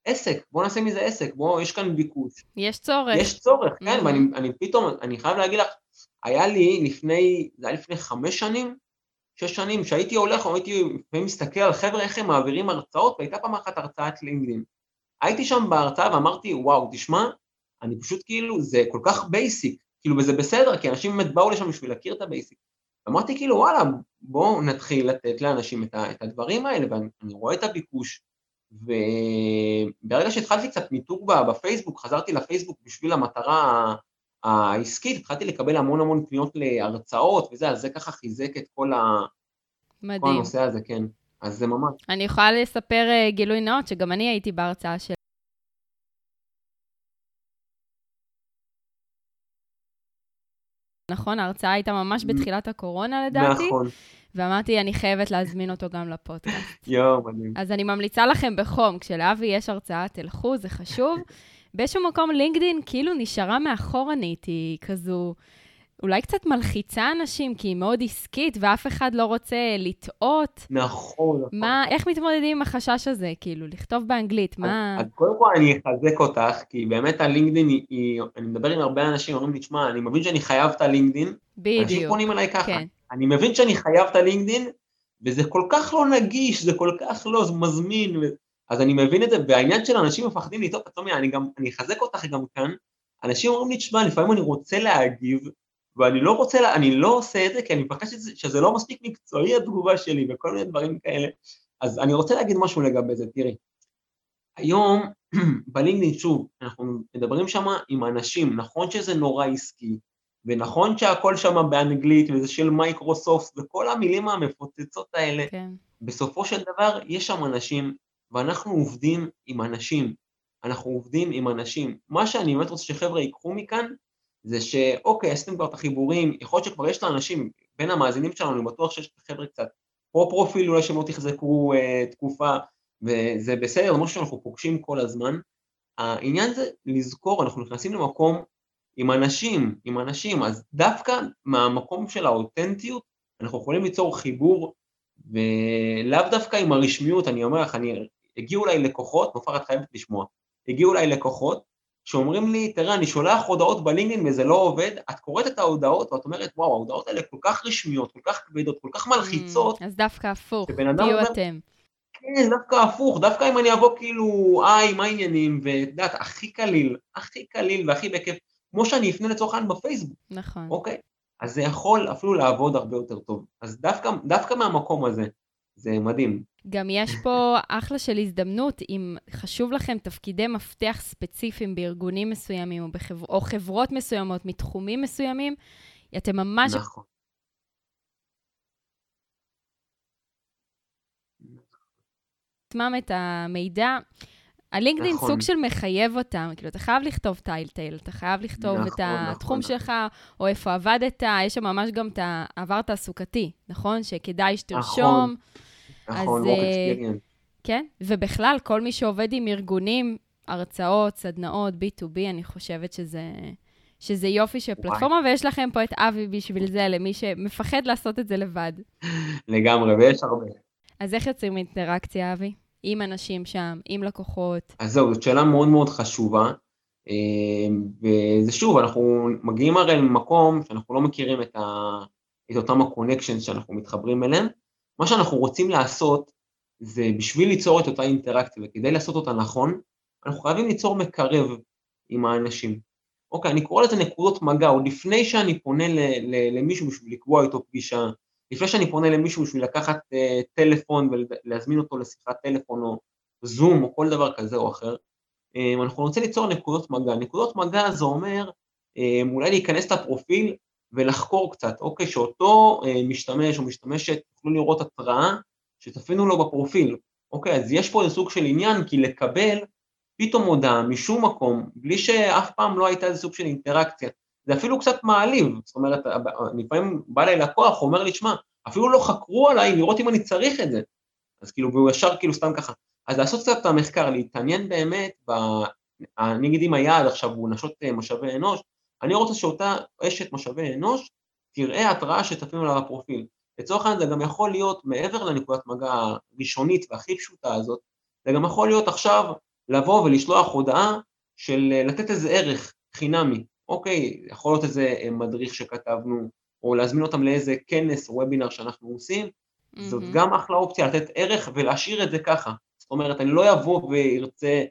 עסק, בוא נעשה מזה עסק, בוא, יש כאן ביקוש. יש צורך. יש צורך, כן, mm-hmm. ואני אני פתאום, אני חייב להגיד לך, היה לי לפני, זה היה לפני חמש שנים, שש שנים, שהייתי הולך, הייתי לפעמים מסתכל על חבר'ה איך הם מעבירים הרצאות, והייתה פעם אחת הרצאת לינקדאין. הייתי שם בהרצאה ואמרתי, וואו, תשמע, אני פשוט כאילו, זה כל כך basic, כאילו, וזה בסדר, כי אנשים באמת באו לשם בשביל להכיר את ה basic. אמרתי כאילו, וואלה, בואו נתחיל לתת לאנשים את, את הדברים האלה, ואני רואה את הביקוש, וברגע שהתחלתי קצת מיתוג בפייסבוק, חזרתי לפייסבוק בשביל המטרה העסקית, התחלתי לקבל המון המון פניות להרצאות וזה, אז זה ככה חיזק את כל, ה... מדהים. כל הנושא הזה, כן. אז זה ממש. אני יכולה לספר uh, גילוי נאות, שגם אני הייתי בהרצאה של... נכון, ההרצאה הייתה ממש בתחילת הקורונה לדעתי. נכון. ואמרתי, אני חייבת להזמין אותו גם לפודקאסט. יואו, מדהים. אז אני ממליצה לכם בחום, כשלאבי יש הרצאה, תלכו, זה חשוב. באיזשהו מקום לינקדין כאילו נשארה מאחורנית, היא כזו... אולי קצת מלחיצה אנשים, כי היא מאוד עסקית, ואף אחד לא רוצה לטעות. נכון, נכון. מה, איך מתמודדים עם החשש הזה, כאילו, לכתוב באנגלית, מה... אז קודם כל אני אחזק אותך, כי באמת הלינקדין היא, היא, אני מדבר עם הרבה אנשים, אומרים לי, תשמע, אני מבין שאני חייב את הלינקדין. בדיוק. אנשים פונים אליי ככה. כן. אני מבין שאני חייב את הלינקדין, וזה כל כך לא נגיש, זה כל כך לא מזמין. אז אני מבין את זה, והעניין של אנשים מפחדים לטעות, אני גם, אני אחזק אותך גם כאן, אנשים אומרים לי, תשמע, לפעמים אני רוצה להגיב, ואני לא רוצה, אני לא עושה את זה, כי אני שזה, שזה לא מספיק מקצועי התגובה שלי, וכל מיני דברים כאלה. אז אני רוצה להגיד משהו לגבי זה, תראי. היום, בלינקדאין, שוב, אנחנו מדברים שם עם אנשים, נכון שזה נורא עסקי, ונכון שהכל שם באנגלית, וזה של מייקרוסופט, וכל המילים המפוצצות האלה, כן. בסופו של דבר יש שם אנשים, ואנחנו עובדים עם אנשים. אנחנו עובדים עם אנשים. מה שאני באמת רוצה שחבר'ה ייקחו מכאן, זה שאוקיי, עשיתם כבר את החיבורים, יכול להיות שכבר יש לאנשים, בין המאזינים שלנו, אני בטוח שיש חבר'ה קצת פה פרופיל אולי שהם לא תחזקו אה, תקופה, וזה בסדר, זה משהו שאנחנו פוגשים כל הזמן. העניין זה לזכור, אנחנו נכנסים למקום עם אנשים, עם אנשים, אז דווקא מהמקום של האותנטיות, אנחנו יכולים ליצור חיבור, ולאו דווקא עם הרשמיות, אני אומר לך, אני, הגיעו אליי לקוחות, נופר את חייבת לשמוע, הגיעו אליי לקוחות, שאומרים לי, תראה, אני שולח הודעות בלינקדאין וזה לא עובד, את קוראת את ההודעות ואת אומרת, וואו, ההודעות האלה כל כך רשמיות, כל כך כבדות, כל כך מלחיצות. Mm, אז דווקא הפוך, תהיו אתם. כן, דווקא הפוך, דווקא אם אני אבוא כאילו, היי, מה העניינים, ואת יודעת, הכי קליל, הכי קליל והכי בכיף, כמו שאני אפנה לצורך העניין בפייסבוק. נכון. אוקיי? אז זה יכול אפילו לעבוד הרבה יותר טוב. אז דווקא, דווקא מהמקום הזה, זה מדהים. גם יש פה אחלה של הזדמנות, אם חשוב לכם תפקידי מפתח ספציפיים בארגונים מסוימים או, בחבר... או חברות מסוימות מתחומים מסוימים, אתם ממש... נכון. עצמם את המידע. הלינקדאין נכון. סוג של מחייב אותם, כאילו, אתה חייב לכתוב title-title, אתה חייב לכתוב נכון, את התחום נכון. שלך, או איפה עבדת, יש שם ממש גם את העבר תעסוקתי, נכון? שכדאי שתרשום. נכון, נכון, work אה, experience. כן, ובכלל, כל מי שעובד עם ארגונים, הרצאות, סדנאות, B2B, אני חושבת שזה... שזה יופי של פלטפורמה, ויש לכם פה את אבי בשביל זה, למי שמפחד לעשות את זה לבד. לגמרי, ויש הרבה. אז איך יוצרים אינטראקציה, אבי? עם אנשים שם, עם לקוחות? אז זהו, זאת שאלה מאוד מאוד חשובה. אה, וזה שוב, אנחנו מגיעים הרי למקום שאנחנו לא מכירים את, ה, את אותם הקונקשנס שאנחנו מתחברים אליהם. מה שאנחנו רוצים לעשות זה בשביל ליצור את אותה אינטראקציה וכדי לעשות אותה נכון, אנחנו חייבים ליצור מקרב עם האנשים. אוקיי, אני קורא לזה נקודות מגע, עוד לפני שאני פונה ל, ל, למישהו בשביל לקבוע איתו פגישה, לפני שאני פונה למישהו בשביל לקחת uh, טלפון ולהזמין אותו לשיחת טלפון או זום או כל דבר כזה או אחר, um, אנחנו רוצים ליצור נקודות מגע. נקודות מגע זה אומר um, אולי להיכנס לפרופיל ולחקור קצת, אוקיי, שאותו uh, משתמש או משתמשת יוכלו לראות התראה שתפינו לו בפרופיל, אוקיי, אז יש פה איזה סוג של עניין, כי לקבל פתאום הודעה משום מקום, בלי שאף פעם לא הייתה איזה סוג של אינטראקציה. זה אפילו קצת מעליב, זאת אומרת, לפעמים בא אליי לקוח, אומר לי, שמע, אפילו לא חקרו עליי לראות אם אני צריך את זה. אז כאילו, והוא ישר כאילו סתם ככה. אז לעשות קצת את המחקר, להתעניין באמת, ב... אני אגיד אם היעד עכשיו הוא נשות אה, משאבי אנוש, אני רוצה שאותה אשת משאבי אנוש תראה התראה שתפים עליו הפרופיל. לצורך העניין זה גם יכול להיות, מעבר לנקודת מגע הראשונית והכי פשוטה הזאת, זה גם יכול להיות עכשיו לבוא ולשלוח הודעה של לתת איזה ערך חינמי, אוקיי, יכול להיות איזה אה, מדריך שכתבנו, או להזמין אותם לאיזה כנס או וובינר שאנחנו עושים, mm-hmm. זאת גם אחלה אופציה לתת ערך ולהשאיר את זה ככה. זאת אומרת, אני לא אבוא וארצה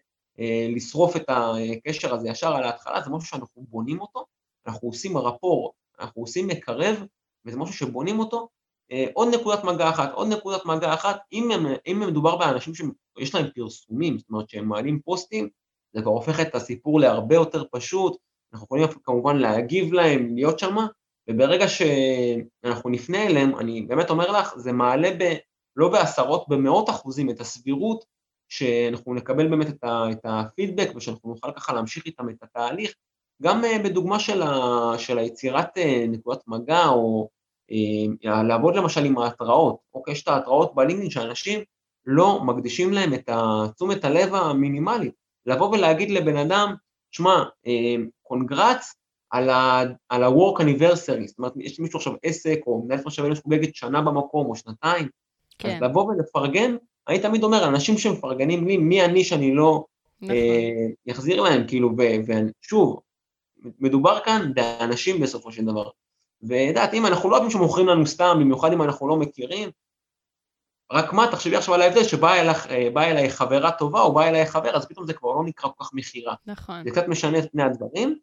לשרוף את הקשר הזה ישר על ההתחלה, זה משהו שאנחנו בונים אותו, אנחנו עושים רפור, אנחנו עושים מקרב, וזה משהו שבונים אותו. אה, עוד נקודת מגע אחת, עוד נקודת מגע אחת, אם, הם, אם מדובר באנשים שיש להם פרסומים, זאת אומרת שהם מעלים פוסטים, זה כבר הופך את הסיפור להרבה יותר פשוט, אנחנו יכולים כמובן להגיב להם, להיות שמה, וברגע שאנחנו נפנה אליהם, אני באמת אומר לך, זה מעלה ב, לא בעשרות, במאות אחוזים את הסבירות שאנחנו נקבל באמת את, ה, את הפידבק ושאנחנו נוכל ככה להמשיך איתם את התהליך, גם אה, בדוגמה של, ה, של היצירת אה, נקודת מגע, או אה, לעבוד למשל עם ההתראות, אוקיי, יש את ההתראות בלינקדאין שאנשים לא מקדישים להם את תשומת הלב המינימלית, לבוא ולהגיד לבן אדם, שמע, קונגרץ על ה-work anniversary, זאת אומרת, יש מישהו עכשיו עסק, או מנהלת משאבי אנוש חוגגת שנה במקום, או שנתיים, כן. אז לבוא ולפרגן, אני תמיד אומר, אנשים שמפרגנים לי, מי אני שאני לא נכון. אה, אחזיר להם, כאילו, ושוב, מדובר כאן באנשים בסופו של דבר. וידעת, אם אנחנו לא יודעים שמוכרים לנו סתם, במיוחד אם אנחנו לא מכירים, רק מה, תחשבי עכשיו על ההבדל שבאה אליך, אה, אליי חברה טובה או באה אליי חבר, אז פתאום זה כבר לא נקרא כל כך מכירה. נכון. זה קצת משנה את פני הדברים,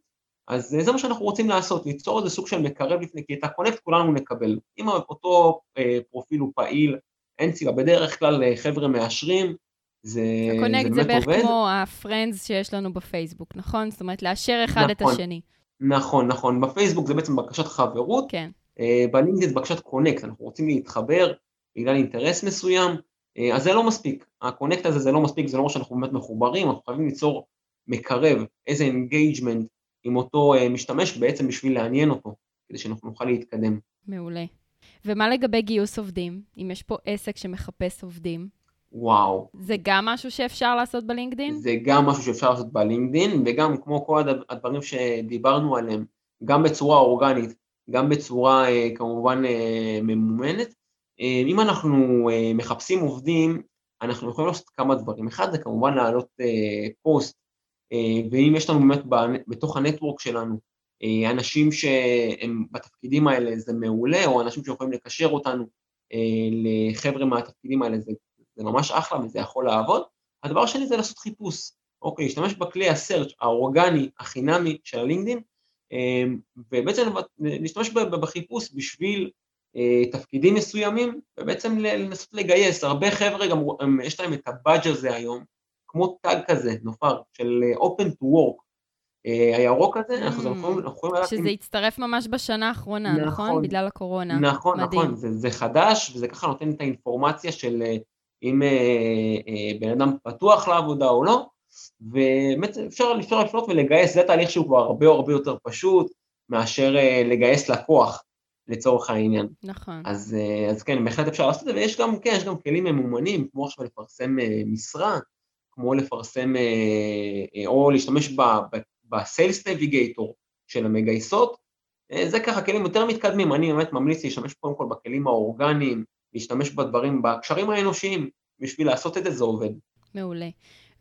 אז זה מה שאנחנו רוצים לעשות, ליצור איזה סוג של מקרב לפני, כי את ה connect כולנו נקבל. אם אותו אה, פרופיל הוא פעיל, אין סיבה, בדרך כלל אה, חבר'ה מאשרים, זה, זה באמת עובד. הקונקט זה בערך כמו ה friends שיש לנו בפייסבוק, נכון? זאת אומרת, לאשר אחד נכון, את השני. נכון, נכון. בפייסבוק זה בעצם בקשת חברות, כן. אה, בלינקדאין זה בקשת connect, אנחנו רוצים להתחבר בגלל אינטרס מסוים, אה, אז זה לא מספיק. ה connect הזה זה לא מספיק, זה לא אומר שאנחנו באמת מחוברים, אנחנו חייבים ליצור מקרב, איזה engagement עם אותו משתמש, בעצם בשביל לעניין אותו, כדי שאנחנו נוכל להתקדם. מעולה. ומה לגבי גיוס עובדים? אם יש פה עסק שמחפש עובדים? וואו. זה גם משהו שאפשר לעשות בלינקדין? זה גם משהו שאפשר לעשות בלינקדין, וגם כמו כל הדברים שדיברנו עליהם, גם בצורה אורגנית, גם בצורה אה, כמובן אה, ממומנת. אם אנחנו מחפשים עובדים, אנחנו יכולים לעשות כמה דברים. אחד זה כמובן להעלות פוסט אה, ואם יש לנו באמת בתוך הנטוורק שלנו אה, אנשים שהם בתפקידים האלה זה מעולה, או אנשים שיכולים לקשר אותנו אה, לחבר'ה מהתפקידים האלה, זה, זה ממש אחלה וזה יכול לעבוד. הדבר השני זה לעשות חיפוש, אוקיי, להשתמש בכלי הסרצ' האורגני, החינמי של הלינקדאין, ובעצם להשתמש בחיפוש בשביל תפקידים מסוימים, ובעצם לנסות לגייס. הרבה חבר'ה גם, יש להם את הבאג' הזה היום, כמו טאג כזה, נופר, של אה, open to work. אה, הירוק הזה, אנחנו mm. יכולים לדעת... שזה הצטרף ממש בשנה האחרונה, נכון? נכון? בגלל הקורונה. נכון, נכון, זה, זה חדש, וזה ככה נותן את האינפורמציה של אה, אם בן אדם פתוח לעבודה או לא, ובאמת אפשר, לפנות ולגייס, זה תהליך שהוא כבר הרבה הרבה יותר פשוט מאשר לגייס לקוח. לצורך העניין. נכון. אז, אז כן, בהחלט אפשר לעשות את זה, ויש גם, כן, יש גם כלים ממומנים, כמו עכשיו לפרסם משרה, כמו לפרסם אה, אה, או להשתמש בסיילס נביגייטור של המגייסות, אה, זה ככה כלים יותר מתקדמים, אני באמת ממליץ להשתמש קודם כל בכלים האורגניים, להשתמש בדברים, בקשרים האנושיים, בשביל לעשות את זה, זה עובד. מעולה.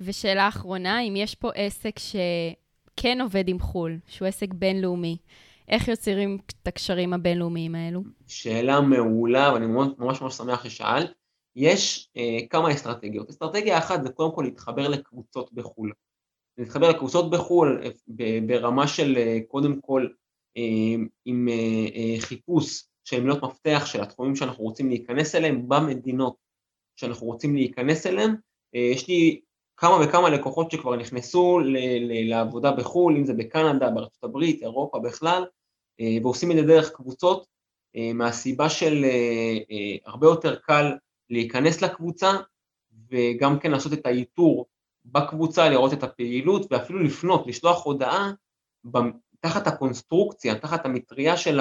ושאלה אחרונה, אם יש פה עסק שכן עובד עם חו"ל, שהוא עסק בינלאומי, איך יוצרים את הקשרים הבינלאומיים האלו? שאלה מעולה, ואני ממש ממש שמח ששאלת. יש אה, כמה אסטרטגיות. אסטרטגיה אחת זה קודם כל להתחבר לקבוצות בחו"ל. להתחבר לקבוצות בחו"ל ברמה של אה, קודם כל אה, עם אה, חיפוש של מילות מפתח של התחומים שאנחנו רוצים להיכנס אליהם במדינות שאנחנו רוצים להיכנס אליהם. יש לי כמה וכמה לקוחות שכבר נכנסו לעבודה בחו"ל, אם זה בקנדה, בארצות הברית, אירופה בכלל, ועושים את זה דרך קבוצות, מהסיבה של הרבה יותר קל להיכנס לקבוצה וגם כן לעשות את האיתור בקבוצה, לראות את הפעילות, ואפילו לפנות, לשלוח הודעה תחת הקונסטרוקציה, תחת המטריה של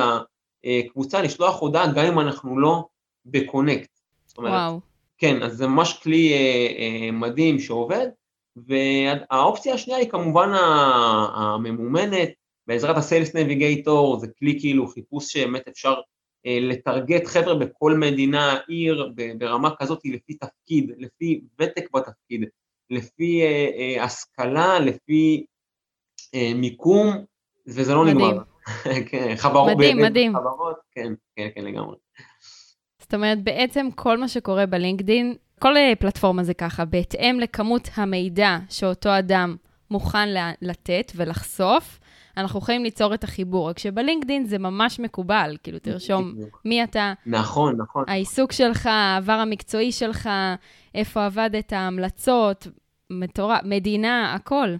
הקבוצה, לשלוח הודעה גם אם אנחנו לא בקונקט. זאת אומרת, וואו. כן, אז זה ממש כלי אה, אה, מדהים שעובד, והאופציה השנייה היא כמובן הממומנת, בעזרת ה-Sales Navigator, זה כלי כאילו חיפוש שבאמת אפשר אה, לטרגט חבר'ה בכל מדינה, עיר, ברמה כזאת לפי תפקיד, לפי ותק בתפקיד, לפי אה, אה, השכלה, לפי אה, מיקום, וזה לא מדהים. נגמר. כן, חברות, מדהים, מדהים. חברות, כן, כן, כן, לגמרי. זאת אומרת, בעצם כל מה שקורה בלינקדין, כל אה, פלטפורמה זה ככה, בהתאם לכמות המידע שאותו אדם מוכן לתת ולחשוף, אנחנו יכולים ליצור את החיבור. רק שבלינקדין זה ממש מקובל, כאילו, תרשום מי אתה. נכון, נכון. העיסוק שלך, העבר המקצועי שלך, איפה עבדת, המלצות, מטורף, מדינה, הכל.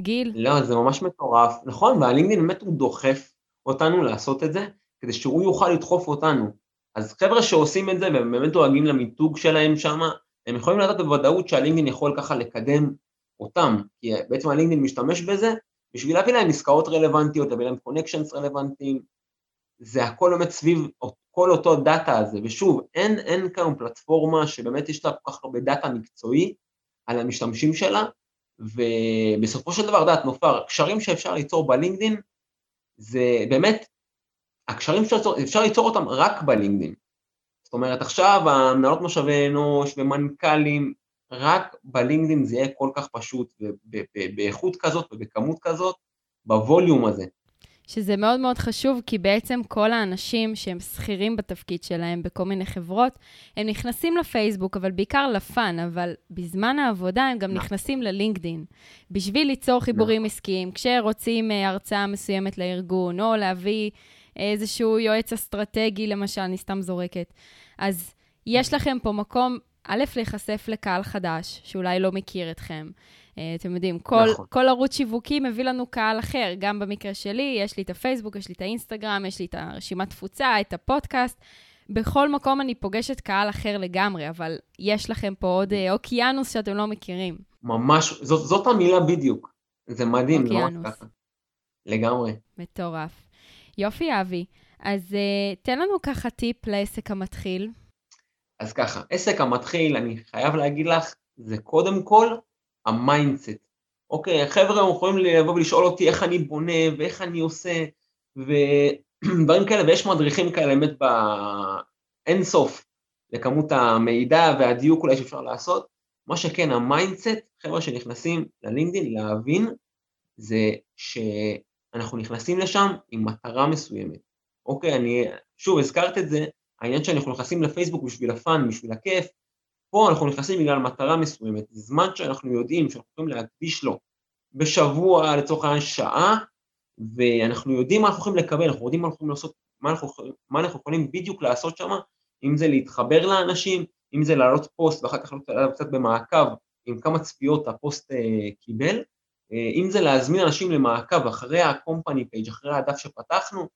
גיל? לא, זה ממש מטורף. נכון, והלינקדין באמת הוא דוחף אותנו לעשות את זה, כדי שהוא יוכל לדחוף אותנו. אז חבר'ה שעושים את זה והם באמת דואגים למיתוג שלהם שם, הם יכולים לדעת בוודאות שהלינקדין יכול ככה לקדם אותם, כי בעצם הלינקדין משתמש בזה בשביל להביא להם עסקאות רלוונטיות, להביא להם קונקשיינס רלוונטיים, זה הכל באמת סביב כל אותו data הזה, ושוב, אין, אין כאן פלטפורמה שבאמת יש לה כל כך הרבה data מקצועי על המשתמשים שלה, ובסופו של דבר, דעת נופר, קשרים שאפשר ליצור בלינקדין, זה באמת, הקשרים שאפשר ליצור, אפשר ליצור אותם רק בלינקדין. זאת אומרת, עכשיו המנהלות משאבי אנוש ומנכ"לים, רק בלינקדאין זה יהיה כל כך פשוט, באיכות כזאת ובכמות כזאת, בווליום הזה. שזה מאוד מאוד חשוב, כי בעצם כל האנשים שהם שכירים בתפקיד שלהם בכל מיני חברות, הם נכנסים לפייסבוק, אבל בעיקר לפאן, אבל בזמן העבודה הם גם נכון. נכנסים ללינקדין, בשביל ליצור חיבורים נכון. עסקיים, כשרוצים אה, הרצאה מסוימת לארגון, או להביא איזשהו יועץ אסטרטגי, למשל, אני סתם זורקת. אז יש לכם פה מקום א', להיחשף לקהל חדש, שאולי לא מכיר אתכם. Uh, אתם יודעים, כל, נכון. כל ערוץ שיווקי מביא לנו קהל אחר. גם במקרה שלי, יש לי את הפייסבוק, יש לי את האינסטגרם, יש לי את הרשימת תפוצה, את הפודקאסט. בכל מקום אני פוגשת קהל אחר לגמרי, אבל יש לכם פה עוד uh, אוקיינוס שאתם לא מכירים. ממש, זאת, זאת המילה בדיוק. זה מדהים, לא רק ככה. לגמרי. מטורף. יופי, אבי. אז uh, תן לנו ככה טיפ לעסק המתחיל. אז ככה, עסק המתחיל, אני חייב להגיד לך, זה קודם כל ה mindset. אוקיי, חבר'ה יכולים לבוא ולשאול אותי איך אני בונה ואיך אני עושה ודברים כאלה, ויש מדריכים כאלה באמת באין סוף לכמות המידע והדיוק אולי שאפשר לעשות. מה שכן, ה mindset, חבר'ה שנכנסים ללינקדאין, להבין, זה שאנחנו נכנסים לשם עם מטרה מסוימת. אוקיי, אני, שוב, הזכרת את זה, העניין שאנחנו נכנסים לפייסבוק בשביל ה fun, בשביל הכיף, פה אנחנו נכנסים בגלל מטרה מסוימת, זמן שאנחנו יודעים שאנחנו יכולים להקדיש לו בשבוע, לצורך העניין שעה, ואנחנו יודעים מה אנחנו יכולים לקבל, אנחנו יודעים מה אנחנו יכולים לעשות, מה אנחנו, מה אנחנו יכולים בדיוק לעשות שם, אם זה להתחבר לאנשים, אם זה להעלות פוסט ואחר כך לעלות קצת במעקב עם כמה צפיות הפוסט אה, קיבל, אה, אם זה להזמין אנשים למעקב אחרי ה-company page, אחרי הדף שפתחנו,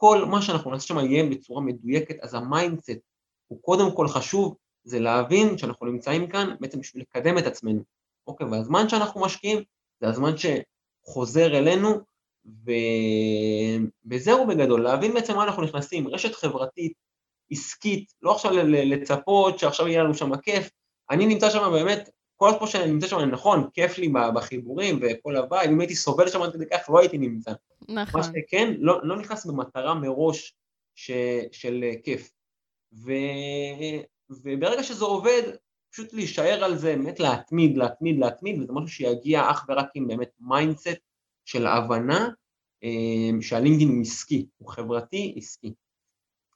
כל מה שאנחנו נעשה שם יהיה בצורה מדויקת, אז ה mindset הוא קודם כל חשוב, זה להבין שאנחנו נמצאים כאן בעצם בשביל לקדם את עצמנו. אוקיי, והזמן שאנחנו משקיעים זה הזמן שחוזר אלינו, ו... וזהו בגדול, להבין בעצם מה אנחנו נכנסים, רשת חברתית, עסקית, לא עכשיו לצפות שעכשיו יהיה לנו שם כיף, אני נמצא שם באמת כל הזמן שאני נמצא שם, נכון, כיף לי בחיבורים וכל הבית, אם הייתי סובל שם עד כדי כך, לא הייתי נמצא. נכון. מה שכן, לא, לא נכנס במטרה מראש ש, של כיף. ו, וברגע שזה עובד, פשוט להישאר על זה, באמת להתמיד, להתמיד, להתמיד, וזה משהו שיגיע אך ורק עם באמת mindset של הבנה אה, שהלינקדאין הוא עסקי, הוא חברתי עסקי.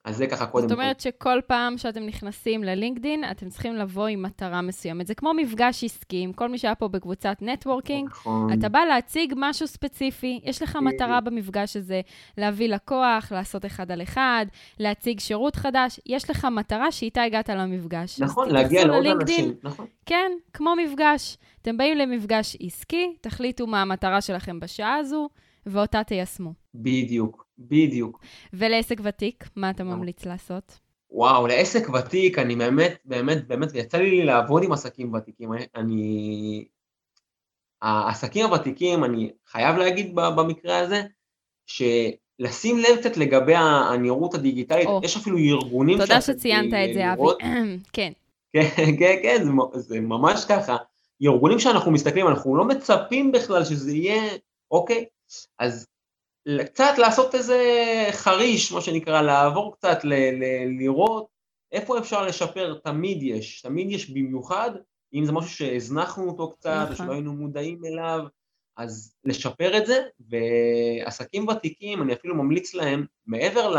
אז זה ככה קודם כל. זאת אומרת כל. שכל פעם שאתם נכנסים ללינקדין, אתם צריכים לבוא עם מטרה מסוימת. זה כמו מפגש עסקי, עם כל מי שהיה פה בקבוצת networking, נכון. אתה בא להציג משהו ספציפי, יש לך מטרה במפגש הזה, להביא לקוח, לעשות אחד על אחד, להציג שירות חדש, יש לך מטרה שאיתה הגעת למפגש. נכון, להגיע לעוד אנשים, נכון. כן, כמו מפגש. אתם באים למפגש עסקי, תחליטו מה המטרה שלכם בשעה הזו, ואותה תיישמו. בדיוק. בדיוק. ולעסק ותיק, מה אתה ממליץ לעשות? וואו, לעסק ותיק, אני באמת, באמת, באמת, ויצא לי לעבוד עם עסקים ותיקים, אני העסקים הוותיקים, אני חייב להגיד במקרה הזה, שלשים לב קצת לגבי הנראות הדיגיטלית, או. יש אפילו ארגונים... תודה שציינת את זה, אבי. כן. כן, כן, כן, זה, זה ממש ככה. ארגונים שאנחנו מסתכלים, אנחנו לא מצפים בכלל שזה יהיה, אוקיי? אז קצת לעשות איזה חריש, מה שנקרא, לעבור קצת, ל- ל- לראות איפה אפשר לשפר, תמיד יש, תמיד יש במיוחד, אם זה משהו שהזנחנו אותו קצת, נכון. שלא היינו מודעים אליו, אז לשפר את זה, ועסקים ותיקים, אני אפילו ממליץ להם, מעבר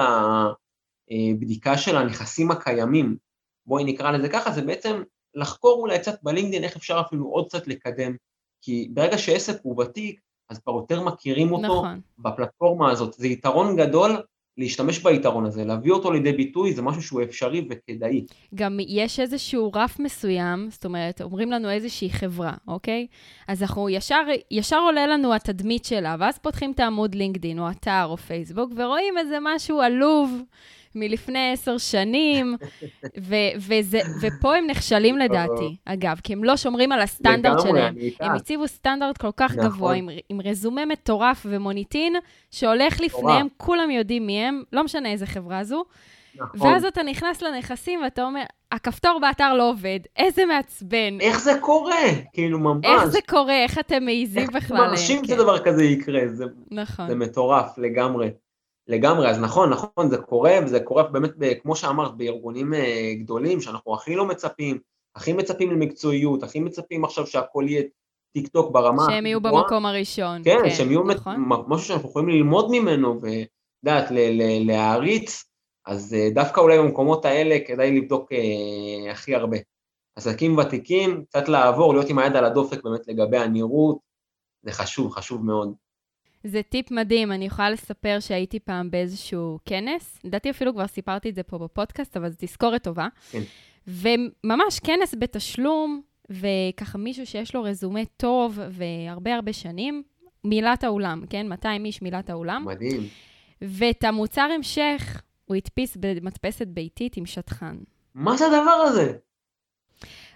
לבדיקה של הנכסים הקיימים, בואי נקרא לזה ככה, זה בעצם לחקור אולי קצת בלינקדאין איך אפשר אפילו עוד קצת לקדם, כי ברגע שעסק הוא ותיק, אז כבר יותר מכירים אותו נכון. בפלטפורמה הזאת. זה יתרון גדול להשתמש ביתרון הזה, להביא אותו לידי ביטוי, זה משהו שהוא אפשרי וכדאי. גם יש איזשהו רף מסוים, זאת אומרת, אומרים לנו איזושהי חברה, אוקיי? אז אנחנו ישר, ישר עולה לנו התדמית שלה, ואז פותחים את העמוד לינקדאין, או אתר, או פייסבוק, ורואים איזה משהו עלוב. מלפני עשר שנים, ו- וזה, ופה הם נכשלים לדעתי, אגב, כי הם לא שומרים על הסטנדרט שלהם. הם הציבו סטנדרט כל כך נכון. גבוה, עם, עם רזומה מטורף ומוניטין, שהולך לפניהם, כולם יודעים מי הם, לא משנה איזה חברה זו. נכון. ואז אתה נכנס לנכסים ואתה אומר, הכפתור באתר לא עובד, איזה מעצבן. איך זה קורה? כאילו, ממש. איך זה קורה? איך אתם מעיזים בכלל? איך אתם מרשים כן. שדבר כזה יקרה? זה, נכון. זה מטורף לגמרי. לגמרי, אז נכון, נכון, זה קורה, וזה קורה באמת, כמו שאמרת, בארגונים אה, גדולים, שאנחנו הכי לא מצפים, הכי מצפים למקצועיות, הכי מצפים עכשיו שהכל יהיה טיק טוק ברמה. שהם יהיו במקום הראשון. כן, כן שהם יהיו נכון. משהו שאנחנו יכולים ללמוד ממנו, ולדעת, להעריץ, אז אה, דווקא אולי במקומות האלה כדאי לבדוק אה, הכי הרבה. עסקים ותיקים, קצת לעבור, להיות עם היד על הדופק באמת לגבי הנראות, זה חשוב, חשוב מאוד. זה טיפ מדהים, אני יכולה לספר שהייתי פעם באיזשהו כנס, לדעתי אפילו כבר סיפרתי את זה פה בפודקאסט, אבל זו תזכורת טובה. כן. וממש כנס בתשלום, וככה מישהו שיש לו רזומה טוב והרבה הרבה שנים, מילאת האולם, כן? 200 איש מילאת האולם. מדהים. ואת המוצר המשך הוא הדפיס במדפסת ביתית עם שטחן. מה זה הדבר הזה?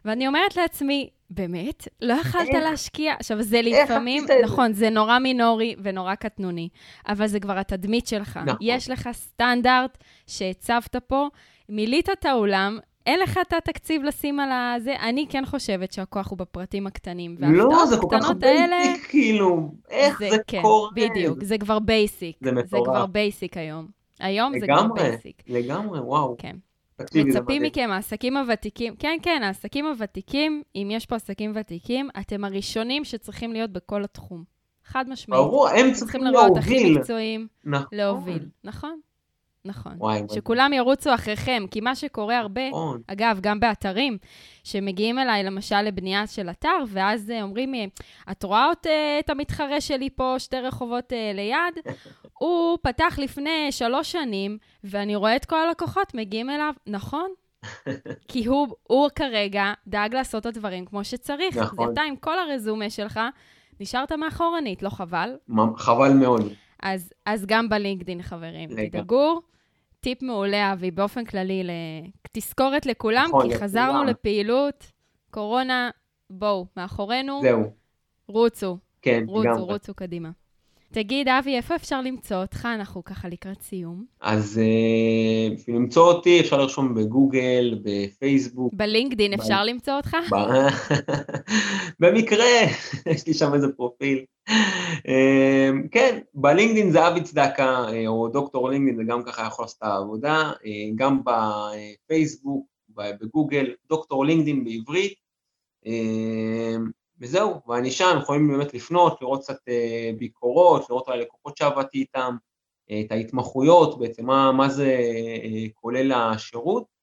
ואני אומרת לעצמי, באמת? לא יכלת להשקיע? עכשיו, זה לפעמים, נכון, זה נורא מינורי ונורא קטנוני, אבל זה כבר התדמית שלך. נכון. יש לך סטנדרט שהצבת פה, מילאת את האולם, אין לך את התקציב לשים על הזה, אני כן חושבת שהכוח הוא בפרטים הקטנים. לא, זה כל כך basic, כאילו, איך זה, זה כן, קורה? בדיוק, זה כבר basic. זה מטורף. זה כבר basic היום. היום לגמרי, זה כבר basic. לגמרי, וואו. כן. מצפים מכם, העסקים הוותיקים, כן, כן, העסקים הוותיקים, אם יש פה עסקים ותיקים, אתם הראשונים שצריכים להיות בכל התחום. חד משמעית. ברור, הם צריכים להוביל. לראות הכי מקצועיים, נכון. להוביל. נכון, נכון. וואי, שכולם וואי. ירוצו אחריכם, כי מה שקורה הרבה, נכון. אגב, גם באתרים, שמגיעים אליי למשל לבנייה של אתר, ואז אומרים לי, את רואה את, את המתחרה שלי פה שתי רחובות ליד? הוא פתח לפני שלוש שנים, ואני רואה את כל הלקוחות מגיעים אליו, נכון? כי הוא, הוא כרגע דאג לעשות את הדברים כמו שצריך. נכון. אתה עם כל הרזומה שלך, נשארת מאחורנית, לא חבל? חבל מאוד. אז, אז גם בלינקדין, חברים. תדאגו. טיפ מעולה, אבי, באופן כללי, תזכורת לכולם, נכון, כי חזרנו לכולם. לפעילות, קורונה, בואו, מאחורינו. זהו. רוצו. כן, רוצו, גם. רוצו קדימה. תגיד, אבי, איפה אפשר למצוא אותך? אנחנו ככה לקראת סיום. אז אה, בשביל uh, למצוא אותי, אפשר לרשום בגוגל, בפייסבוק. בלינקדין ב... אפשר למצוא אותך? ב... במקרה, יש לי שם איזה פרופיל. uh, כן, בלינקדין זה אבי צדקה, uh, או דוקטור לינקדין, זה גם ככה יכול לעשות את העבודה. גם בפייסבוק, בגוגל, דוקטור לינקדין בעברית. Uh, וזהו, ואני שם, יכולים באמת לפנות, לראות קצת אה, ביקורות, לראות על הלקוחות שעבדתי איתם, אה, את ההתמחויות, בעצם מה, מה זה אה, כולל השירות.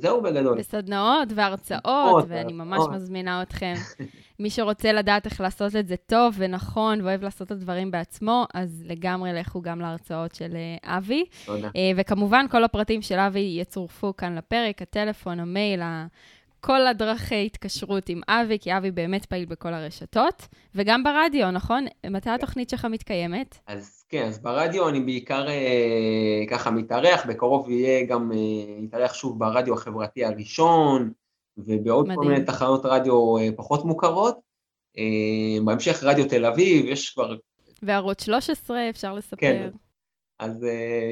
זהו בגדול. וסדנאות והרצאות, ואני ממש מזמינה אתכם. מי שרוצה לדעת איך לעשות את זה טוב ונכון, ואוהב לעשות את הדברים בעצמו, אז לגמרי לכו גם להרצאות של אבי. תודה. וכמובן, כל הפרטים של אבי יצורפו כאן לפרק, הטלפון, המייל, כל הדרכי התקשרות עם אבי, כי אבי באמת פעיל בכל הרשתות, וגם ברדיו, נכון? מתי התוכנית שלך מתקיימת? אז כן, אז ברדיו אני בעיקר אה, ככה מתארח, בקרוב יהיה גם, אה, יתארח שוב ברדיו החברתי הראשון, ובעוד מדהים. כל מיני תחנות רדיו אה, פחות מוכרות. בהמשך רדיו תל אביב, יש כבר... וערוץ 13, אפשר לספר. כן, אז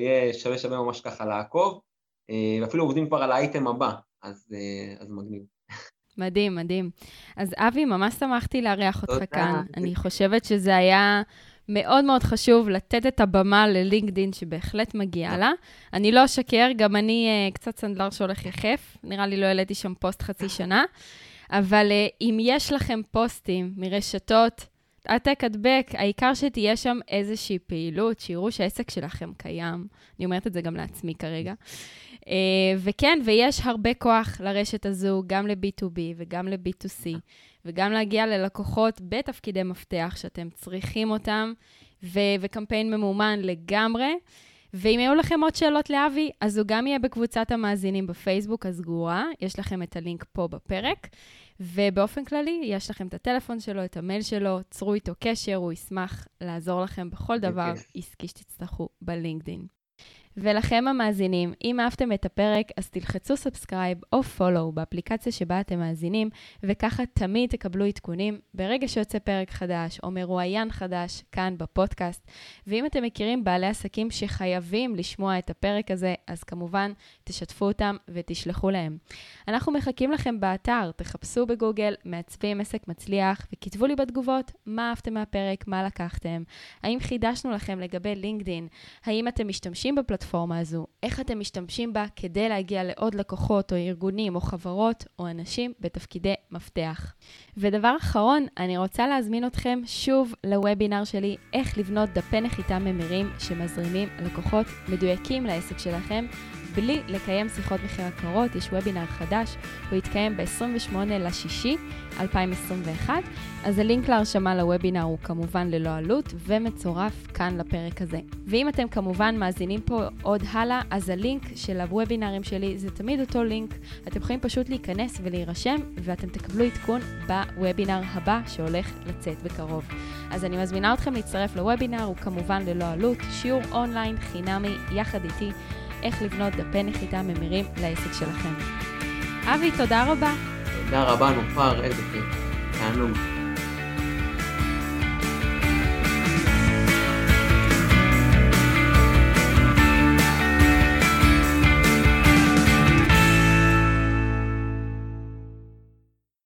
יהיה שווה שווה ממש ככה לעקוב, ואפילו עובדים כבר על האייטם הבא, אז, אז מגניב. מדהים, מדהים. אז אבי, ממש שמחתי לארח אותך כאן. אני חושבת שזה היה מאוד מאוד חשוב לתת את הבמה ללינקדין, שבהחלט מגיעה לה. אני לא אשקר, גם אני uh, קצת סנדלר שהולך יחף, נראה לי לא העליתי שם פוסט חצי שנה. אבל uh, אם יש לכם פוסטים מרשתות, העתק הדבק, העיקר שתהיה שם איזושהי פעילות, שיראו שהעסק שלכם קיים. אני אומרת את זה גם לעצמי כרגע. Uh, וכן, ויש הרבה כוח לרשת הזו, גם ל-B2B וגם ל-B2C, וגם להגיע ללקוחות בתפקידי מפתח שאתם צריכים אותם, ו- וקמפיין ממומן לגמרי. ואם היו לכם עוד שאלות לאבי, אז הוא גם יהיה בקבוצת המאזינים בפייסבוק הסגורה, יש לכם את הלינק פה בפרק. ובאופן כללי, יש לכם את הטלפון שלו, את המייל שלו, צרו איתו קשר, הוא ישמח לעזור לכם בכל דבר עסקי שתצטרכו בלינקדין. ולכם המאזינים, אם אהבתם את הפרק, אז תלחצו subscribe או follow באפליקציה שבה אתם מאזינים, וככה תמיד תקבלו עדכונים ברגע שיוצא פרק חדש או מרואיין חדש כאן בפודקאסט. ואם אתם מכירים בעלי עסקים שחייבים לשמוע את הפרק הזה, אז כמובן תשתפו אותם ותשלחו להם. אנחנו מחכים לכם באתר, תחפשו בגוגל מעצבים עסק מצליח וכתבו לי בתגובות מה אהבתם מהפרק, מה לקחתם, האם חידשנו לכם לגבי לינקדין, האם אתם משתמשים בפלטפורמה הפלטפורמה הזו, איך אתם משתמשים בה כדי להגיע לעוד לקוחות או ארגונים או חברות או אנשים בתפקידי מפתח. ודבר אחרון, אני רוצה להזמין אתכם שוב לוובינר שלי, איך לבנות דפי נחיתה ממירים שמזרימים לקוחות מדויקים לעסק שלכם בלי לקיים שיחות מחיר הקרות, יש וובינר חדש, הוא יתקיים ב-28 לשישי 2021, אז הלינק להרשמה לוובינר הוא כמובן ללא עלות ומצורף כאן לפרק הזה. ואם אתם כמובן מאזינים פה עוד הלאה, אז הלינק של הוובינרים שלי זה תמיד אותו לינק, אתם יכולים פשוט להיכנס ולהירשם ואתם תקבלו עדכון בוובינר הבא שהולך לצאת בקרוב. אז אני מזמינה אתכם להצטרף לוובינר, הוא כמובן ללא עלות, שיעור אונליין חינמי יחד איתי. איך לבנות דפי נחיתה ממירים לעסק שלכם. אבי, תודה רבה. תודה רבה, נופר, איזה כיף. תענוג.